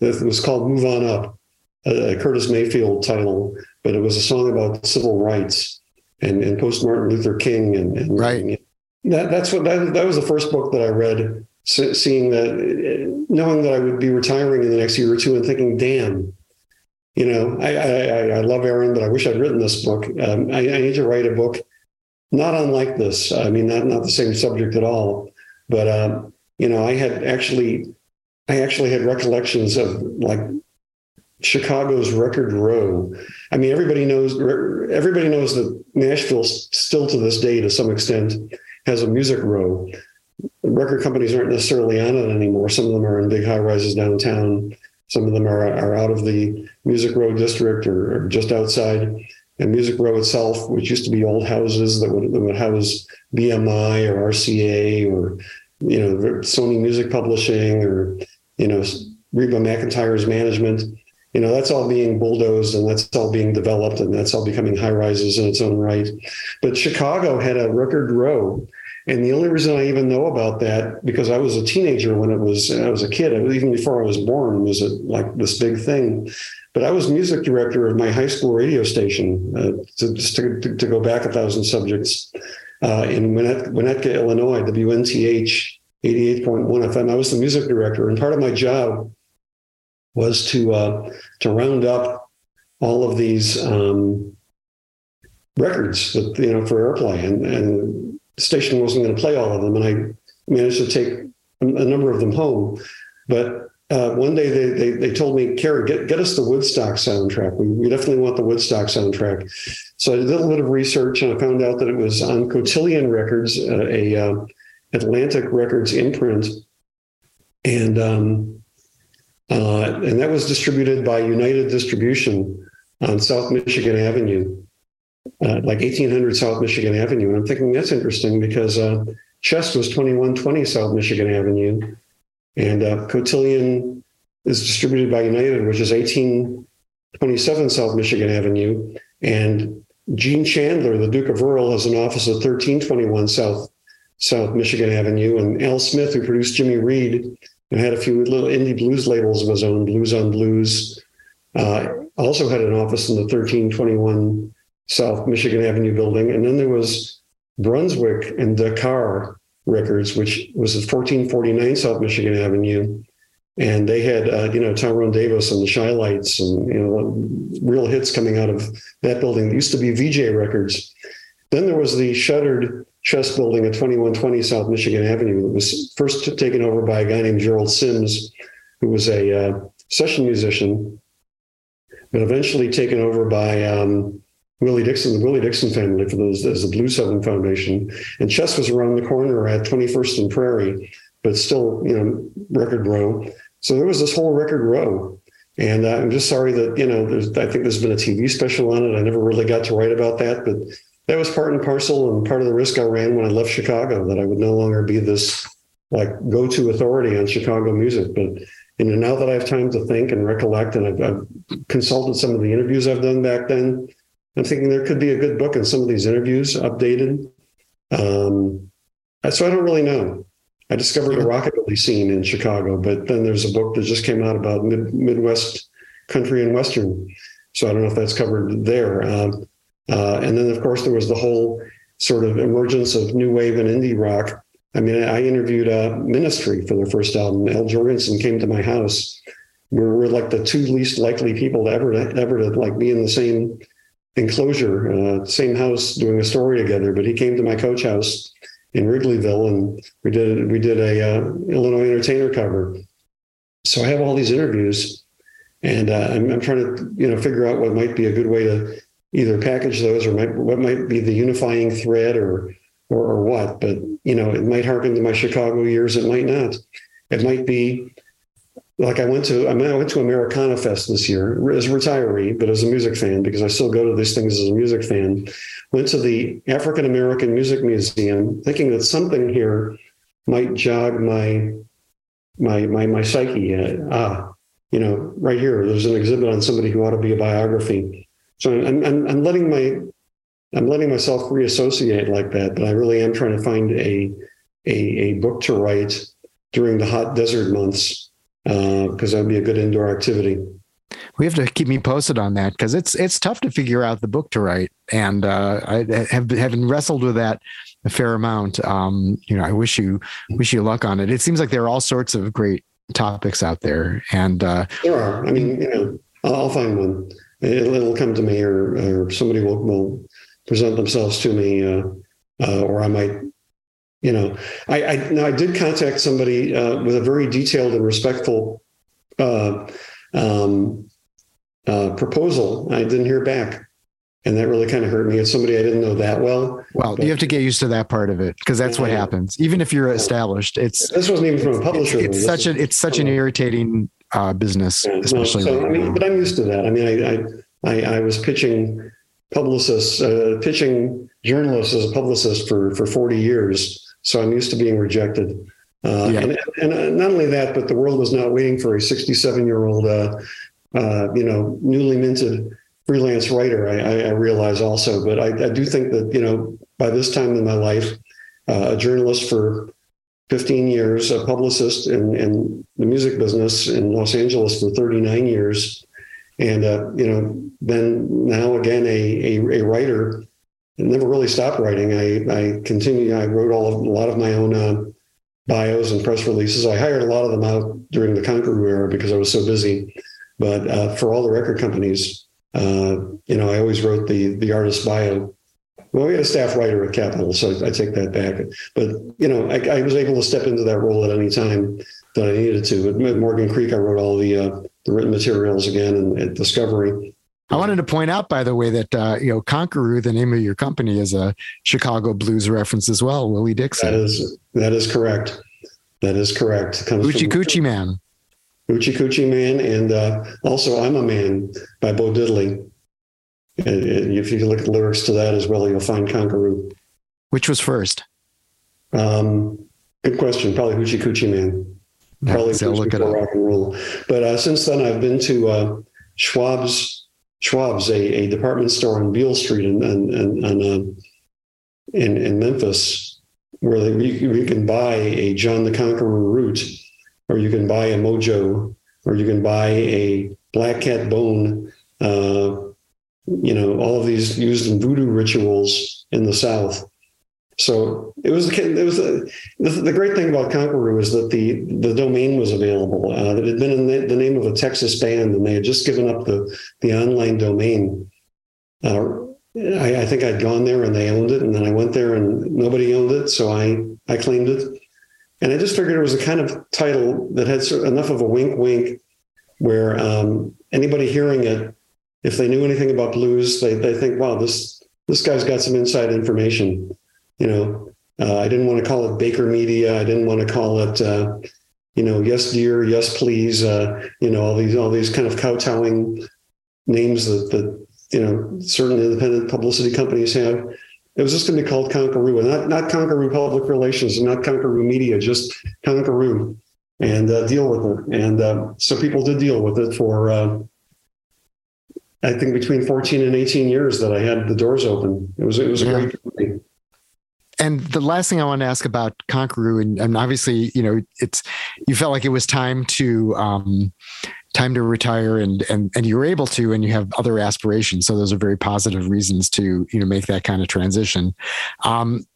It was called Move On Up, a Curtis Mayfield title, but it was a song about civil rights and, and post Martin Luther King. And, and right. that, that's what that, that was the first book that I read, seeing that, knowing that I would be retiring in the next year or two and thinking, damn, you know, I, I, I love Aaron, but I wish I'd written this book. Um, I, I need to write a book not unlike this. I mean, not not the same subject at all, but um, you know, I had actually, I actually had recollections of like Chicago's Record Row. I mean, everybody knows everybody knows that Nashville still to this day, to some extent, has a music row. Record companies aren't necessarily on it anymore. Some of them are in big high rises downtown. Some of them are, are out of the Music Row district or, or just outside and Music Row itself, which used to be old houses that would, that would house BMI or RCA or you know Sony Music Publishing or you know Reba McEntire's management. You know that's all being bulldozed and that's all being developed and that's all becoming high rises in its own right. But Chicago had a record row. And the only reason I even know about that because I was a teenager when it was I was a kid, even before I was born, was it like this big thing. But I was music director of my high school radio station, uh, to, to, to, go back a thousand subjects, uh, in Winnetka, Illinois, WNTH 88.1 FM. I was the music director, and part of my job was to uh, to round up all of these um, records that you know for airplay, and, and station wasn't going to play all of them, and I managed to take a, number of them home. But uh, one day they, they, they told me, Cary, get, get us the Woodstock soundtrack. We, we definitely want the Woodstock soundtrack. So I did a little bit of research and I found out that it was on Cotillion Records, uh, a uh, Atlantic Records imprint, and um, uh, and that was distributed by United Distribution on South Michigan Avenue, uh, like 1800 South Michigan Avenue. And I'm thinking that's interesting because uh, Chess was 2120 South Michigan Avenue and uh, Cotillion is distributed by United, which is 1827 South Michigan Avenue. And Gene Chandler, the Duke of Earl, has an office at 1321 South South Michigan Avenue. And Al Smith, who produced Jimmy Reed and had a few little indie blues labels of his own, Blues on Blues, uh, also had an office in the 1321 South Michigan Avenue building. And then there was Brunswick and Dakar, Records, which was at 1449 South Michigan Avenue. And they had, uh, you know, Tyrone Davis and the Chi-Lites and, you know, real hits coming out of that building. It used to be Vee-Jay Records. Then there was the shuttered chess building at 2120 South Michigan Avenue. that was first taken over by a guy named Gerald Sims, who was a uh, session musician, but eventually taken over by um, Willie Dixon, the Willie Dixon family for those as the Blues Heaven Foundation. And chess was around the corner at 21st and Prairie, but still, you know, record row. So there was this whole record row. And uh, I'm just sorry that, you know, I think there's been a TV special on it. I never really got to write about that, but that was part and parcel and part of the risk I ran when I left Chicago that I would no longer be this like go-to authority on Chicago music. But you know, now that I have time to think and recollect, and I've, I've consulted some of the interviews I've done back then, I'm thinking there could be a good book in some of these interviews, updated. Um, so I don't really know. I discovered a rockabilly scene in Chicago, but then there's a book that just came out about mid, Midwest country and Western. So I don't know if that's covered there. Um, uh, and then, of course, there was the whole sort of emergence of new wave and indie rock. I mean, I interviewed uh, Ministry for their first album. Al Jourgensen came to my house. We were like the two least likely people to ever to, ever to like be in the same enclosure, uh, same house, doing a story together. But he came to my coach house in Wrigleyville, and we did we did a uh, Illinois Entertainer cover. So I have all these interviews, and uh, I'm, I'm trying to you know figure out what might be a good way to either package those or might, what might be the unifying thread or, or, or what. But you know, it might harken to my Chicago years. It might not. It might be like I went to I, mean, I went to Americana Fest this year as a retiree, but as a music fan because I still go to these things as a music fan. Went to the African American Music Museum, thinking that something here might jog my my my my psyche. Uh, ah, you know, right here, there's an exhibit on somebody who ought to be a biography. So I'm, I'm, I'm letting my I'm letting myself reassociate like that, but I really am trying to find a a, a book to write during the hot desert months because uh, that'd be a good indoor activity. We have to keep me posted on that because it's it's tough to figure out the book to write, and uh, I have having wrestled with that a fair amount. Um, you know, I wish you wish you luck on it. It seems like there are all sorts of great topics out there, and uh, there are. I mean, you know, I'll find one it'll, it'll come to me or, or somebody will, will present themselves to me uh, uh, or I might, you know, I, I now I did contact somebody uh, with a very detailed and respectful uh, um, uh, proposal. I didn't hear back. And that really kind of hurt me. It's somebody I didn't know that well. Well, but, you have to get used to that part of it because that's what happens. Even if you're established, it's this wasn't even from a publisher. It's, it's such a it's such an irritating uh, business, yeah, especially. No, so, I mean, but I'm used to that. I mean, I I, I, I was pitching publicists, uh, pitching journalists as a publicist for for 40 years, so I'm used to being rejected. Uh, yeah. and, and uh, not only that, but the world was not waiting for a 67 year old, uh, uh, you know, newly minted freelance writer. I, I realize also, but I, I, do think that you know, by this time in my life, a journalist for 15 years, a publicist in, in the music business in Los Angeles for 39 years. And, uh, you know, then now again, a, a, a writer. I never really stopped writing. I, I continue, I wrote all of, a lot of my own uh, bios and press releases. I hired a lot of them out during the Conqueroo era because I was so busy. But uh, for all the record companies, uh, you know, I always wrote the the artist bio well, we had a staff writer at Capitol, so I, take that back. But you know, I, I, was able to step into that role at any time that I needed to. At Morgan Creek, I wrote all the uh, the written materials again, and at Discovery. I wanted to point out, by the way, that uh, you know Conqueroo, the name of your company, is a Chicago blues reference as well. Willie Dixon. That is that is correct. That is correct. Comes Hoochie Coochie Man. Hoochie Coochie Man, and uh, also I'm a Man by Bo Diddley. If you look at the lyrics to that as well, you'll find Conqueroo. Which was first? Um, good question. Probably Hoochie Coochie Man. Probably yeah, look before rock and roll. But uh, since then, I've been to uh, Schwab's, Schwab's, a, a, department store on Beale Street in in in, uh, in, in Memphis, where they, you, you can buy a John the Conqueror root, or you can buy a Mojo, or you can buy a Black Cat Bone uh, you know, all of these used in voodoo rituals in the South. So it was it was a, the, great thing about Conqueroo was that the the domain was available. Uh, it had been in the, the, name of a Texas band, and they had just given up the the online domain. Uh, I, I, think I'd gone there and they owned it, and then I went there and nobody owned it, so I I claimed it, and I just figured it was a kind of title that had enough of a wink wink, where um, anybody hearing it, if they knew anything about blues, they they think, wow, this this guy's got some inside information, you know. Uh, I didn't want to call it Baker Media. I didn't want to call it, uh, you know, Yes Dear, Yes Please. Uh, you know, all these all these kind of kowtowing names that that you know certain independent publicity companies have. It was just going to be called Conqueroo, and not not Conqueroo Public Relations, and not Conqueroo Media, just Conqueroo, and uh, deal with it. And uh, so people did deal with it for. Uh, I think between 14 and 18 years that I had the doors open. It was it was a yeah. great and the last thing I want to ask about Conqueroo, and, and, obviously, you know, it's you felt like it was time to um, time to retire, and and and you were able to, and you have other aspirations. So those are very positive reasons to you know make that kind of transition. Um,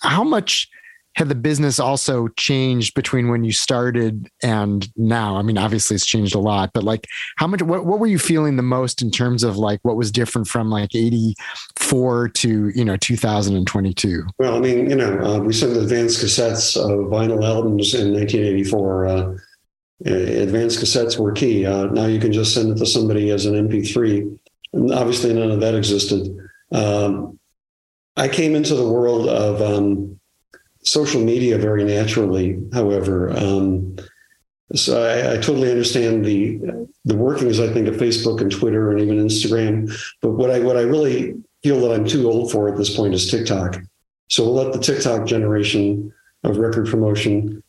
how much had the business also changed between when you started and now? I mean, obviously it's changed a lot, but like how much, what, what were you feeling the most in terms of like what was different from like 84 to, you know, 2022? Well, I mean, you know, uh, we sent advanced cassettes of vinyl albums in 1984. Uh, advanced cassettes were key. Uh, now you can just send it to somebody as an MP3. And obviously, none of that existed. Um, I came into the world of, um, social media very naturally. However, um, so I, I, totally understand the the workings. I think of Facebook and Twitter and even Instagram. But what I what I really feel that I'm too old for at this point is TikTok. So we'll let the TikTok generation of record promotion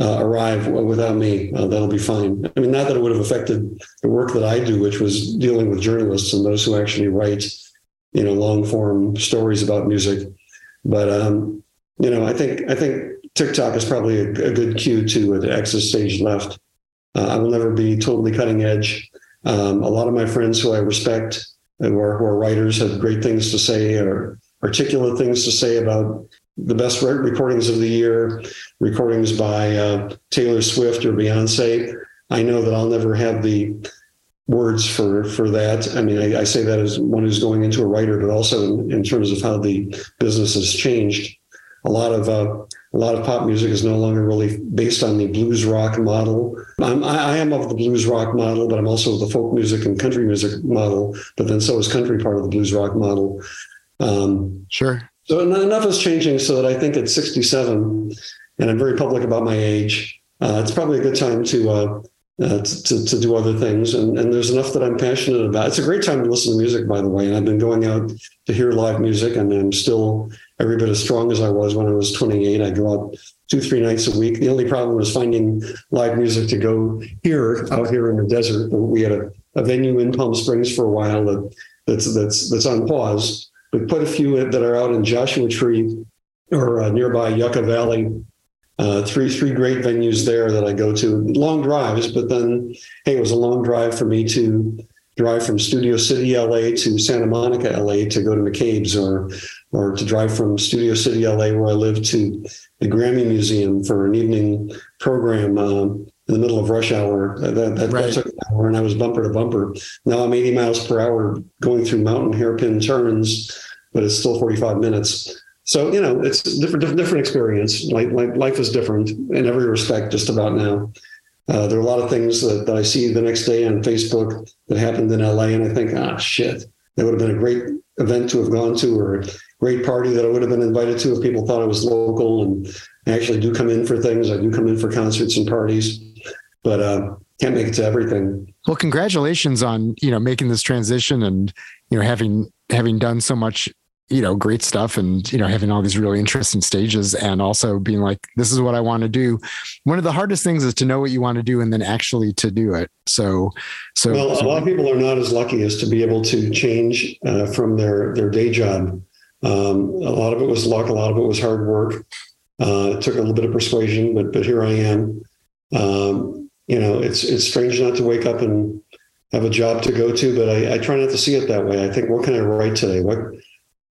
uh, arrive without me. Uh, that'll be fine. I mean, not that it would have affected the work that I do, which was dealing with journalists and those who actually write, you know, long form stories about music. But um, you know, I think I think TikTok is probably a, a good cue to the exit stage left. Uh, I will never be totally cutting edge. Um, a lot of my friends who I respect, who are, who are writers, have great things to say or articulate things to say about the best recordings of the year, recordings by uh, Taylor Swift or Beyonce. I know that I'll never have the words for for that. I mean, I, I say that as one who's going into a writer, but also in, in terms of how the business has changed a lot of uh, a lot of pop music is no longer really based on the blues rock model. I'm, I am of the blues rock model, but I'm also the folk music and country music model. But then so is country part of the blues rock model. Um, sure. So enough is changing so that I think at 67, and I'm very public about my age. Uh, it's probably a good time to uh, uh, to, to do other things. And, and there's enough that I'm passionate about. It's a great time to listen to music, by the way. And I've been going out to hear live music, and I'm still every bit as strong as I was when I was 28. I out two, three nights a week. The only problem was finding live music to go here out here in the desert. We had a, a venue in Palm Springs for a while that that's that's that's on pause. We put a few that are out in Joshua Tree or uh, nearby Yucca Valley uh, three three great venues there that I go to. Long drives, but then hey, it was a long drive for me to drive from Studio City, LA to Santa Monica, LA to go to McCabe's or or to drive from Studio City, LA, where I live, to the Grammy Museum for an evening program um, in the middle of rush hour. That, that, right. that, took an hour, and I was bumper to bumper. Now I'm 80 miles per hour going through mountain hairpin turns, but it's still 45 minutes. So you know, it's different, different experience. Like, like life is different in every respect, just about now. Uh, there are a lot of things that, that I see the next day on Facebook that happened in LA, and I think, ah, shit, that would have been a great event to have gone to, or a great party that I would have been invited to if people thought I was local. And I actually do come in for things. I do come in for concerts and parties, but uh, can't make it to everything. Well, congratulations on you know making this transition and you know having having done so much you know great stuff and you know having all these really interesting stages and also being like this is what i want to do. One of the hardest things is to know what you want to do and then actually to do it. So so well so, a lot of people are not as lucky as to be able to change uh, from their their day job. Um, a lot of it was luck a lot of it was hard work. Uh, it took a little bit of persuasion but but here i am. Um, you know it's it's strange not to wake up and have a job to go to but I, I try not to see it that way. I think what can i write today? What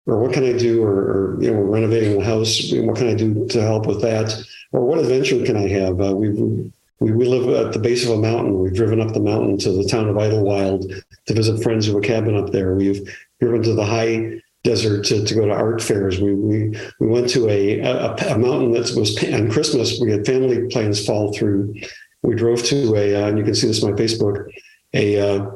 or what can I do? Or, or you know, we're renovating the house. What can I do to help with that? Or what adventure can I have? Uh, we, we we live at the base of a mountain. We've driven up the mountain to the town of Idyllwild to visit friends who have a cabin up there. We've driven to the high desert to, to go to art fairs. We we we went to a a, a mountain that was on Christmas. We had family plans fall through. We drove to a, uh, and you can see this on my Facebook, a uh,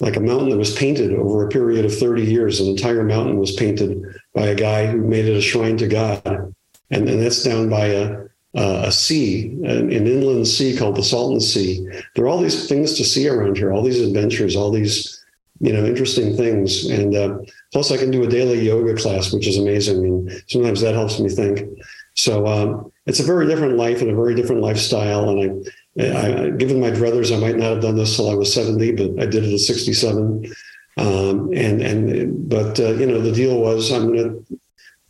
like a mountain that was painted over a period of 30 years. An entire mountain was painted by a guy who made it a shrine to God, and and that's down by a a sea, an, an, inland sea called the Salton Sea. There are all these things to see around here, all these adventures, all these you know interesting things, and uh, plus I can do a daily yoga class, which is amazing, and sometimes that helps me think. So um, it's a very different life and a very different lifestyle, and I, I, given my druthers, I might not have done this till I was seventy, but I did it at sixty-seven. Um, and and but uh, you know the deal was I'm going to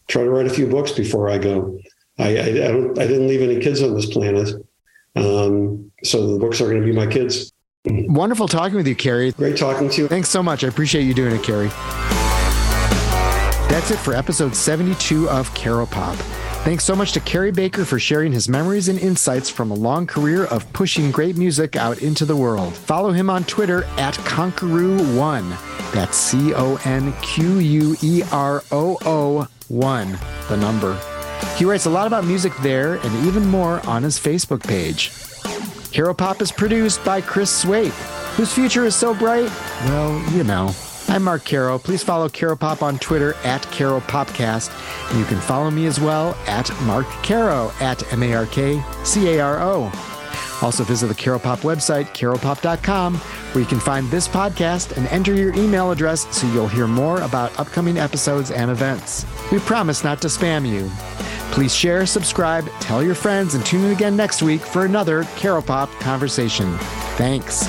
try to write a few books before I go. I, I, I, don't I didn't leave any kids on this planet. Um, so the books are going to be my kids. Wonderful talking with you, Cary. Great talking to you. Thanks so much. I appreciate you doing it, Cary. That's it for episode 72 of Caro Pop. Thanks so much to Cary Baker for sharing his memories and insights from a long career of pushing great music out into the world. Follow him on Twitter at Conqueroo1. That's C O N Q U E R O O 1, the number. He writes a lot about music there and even more on his Facebook page. Caro Pop is produced by Chris Swaite, whose future is so bright, well, you know. I'm Mark Caro. Please follow Caro Pop on Twitter at Caro Popcast. And you can follow me as well at Mark Caro at M A R K C A R O. Also visit the Caro Pop website, caropop.com, where you can find this podcast and enter your email address so you'll hear more about upcoming episodes and events. We promise not to spam you. Please share, subscribe, tell your friends, and tune in again next week for another Caro Pop conversation. Thanks.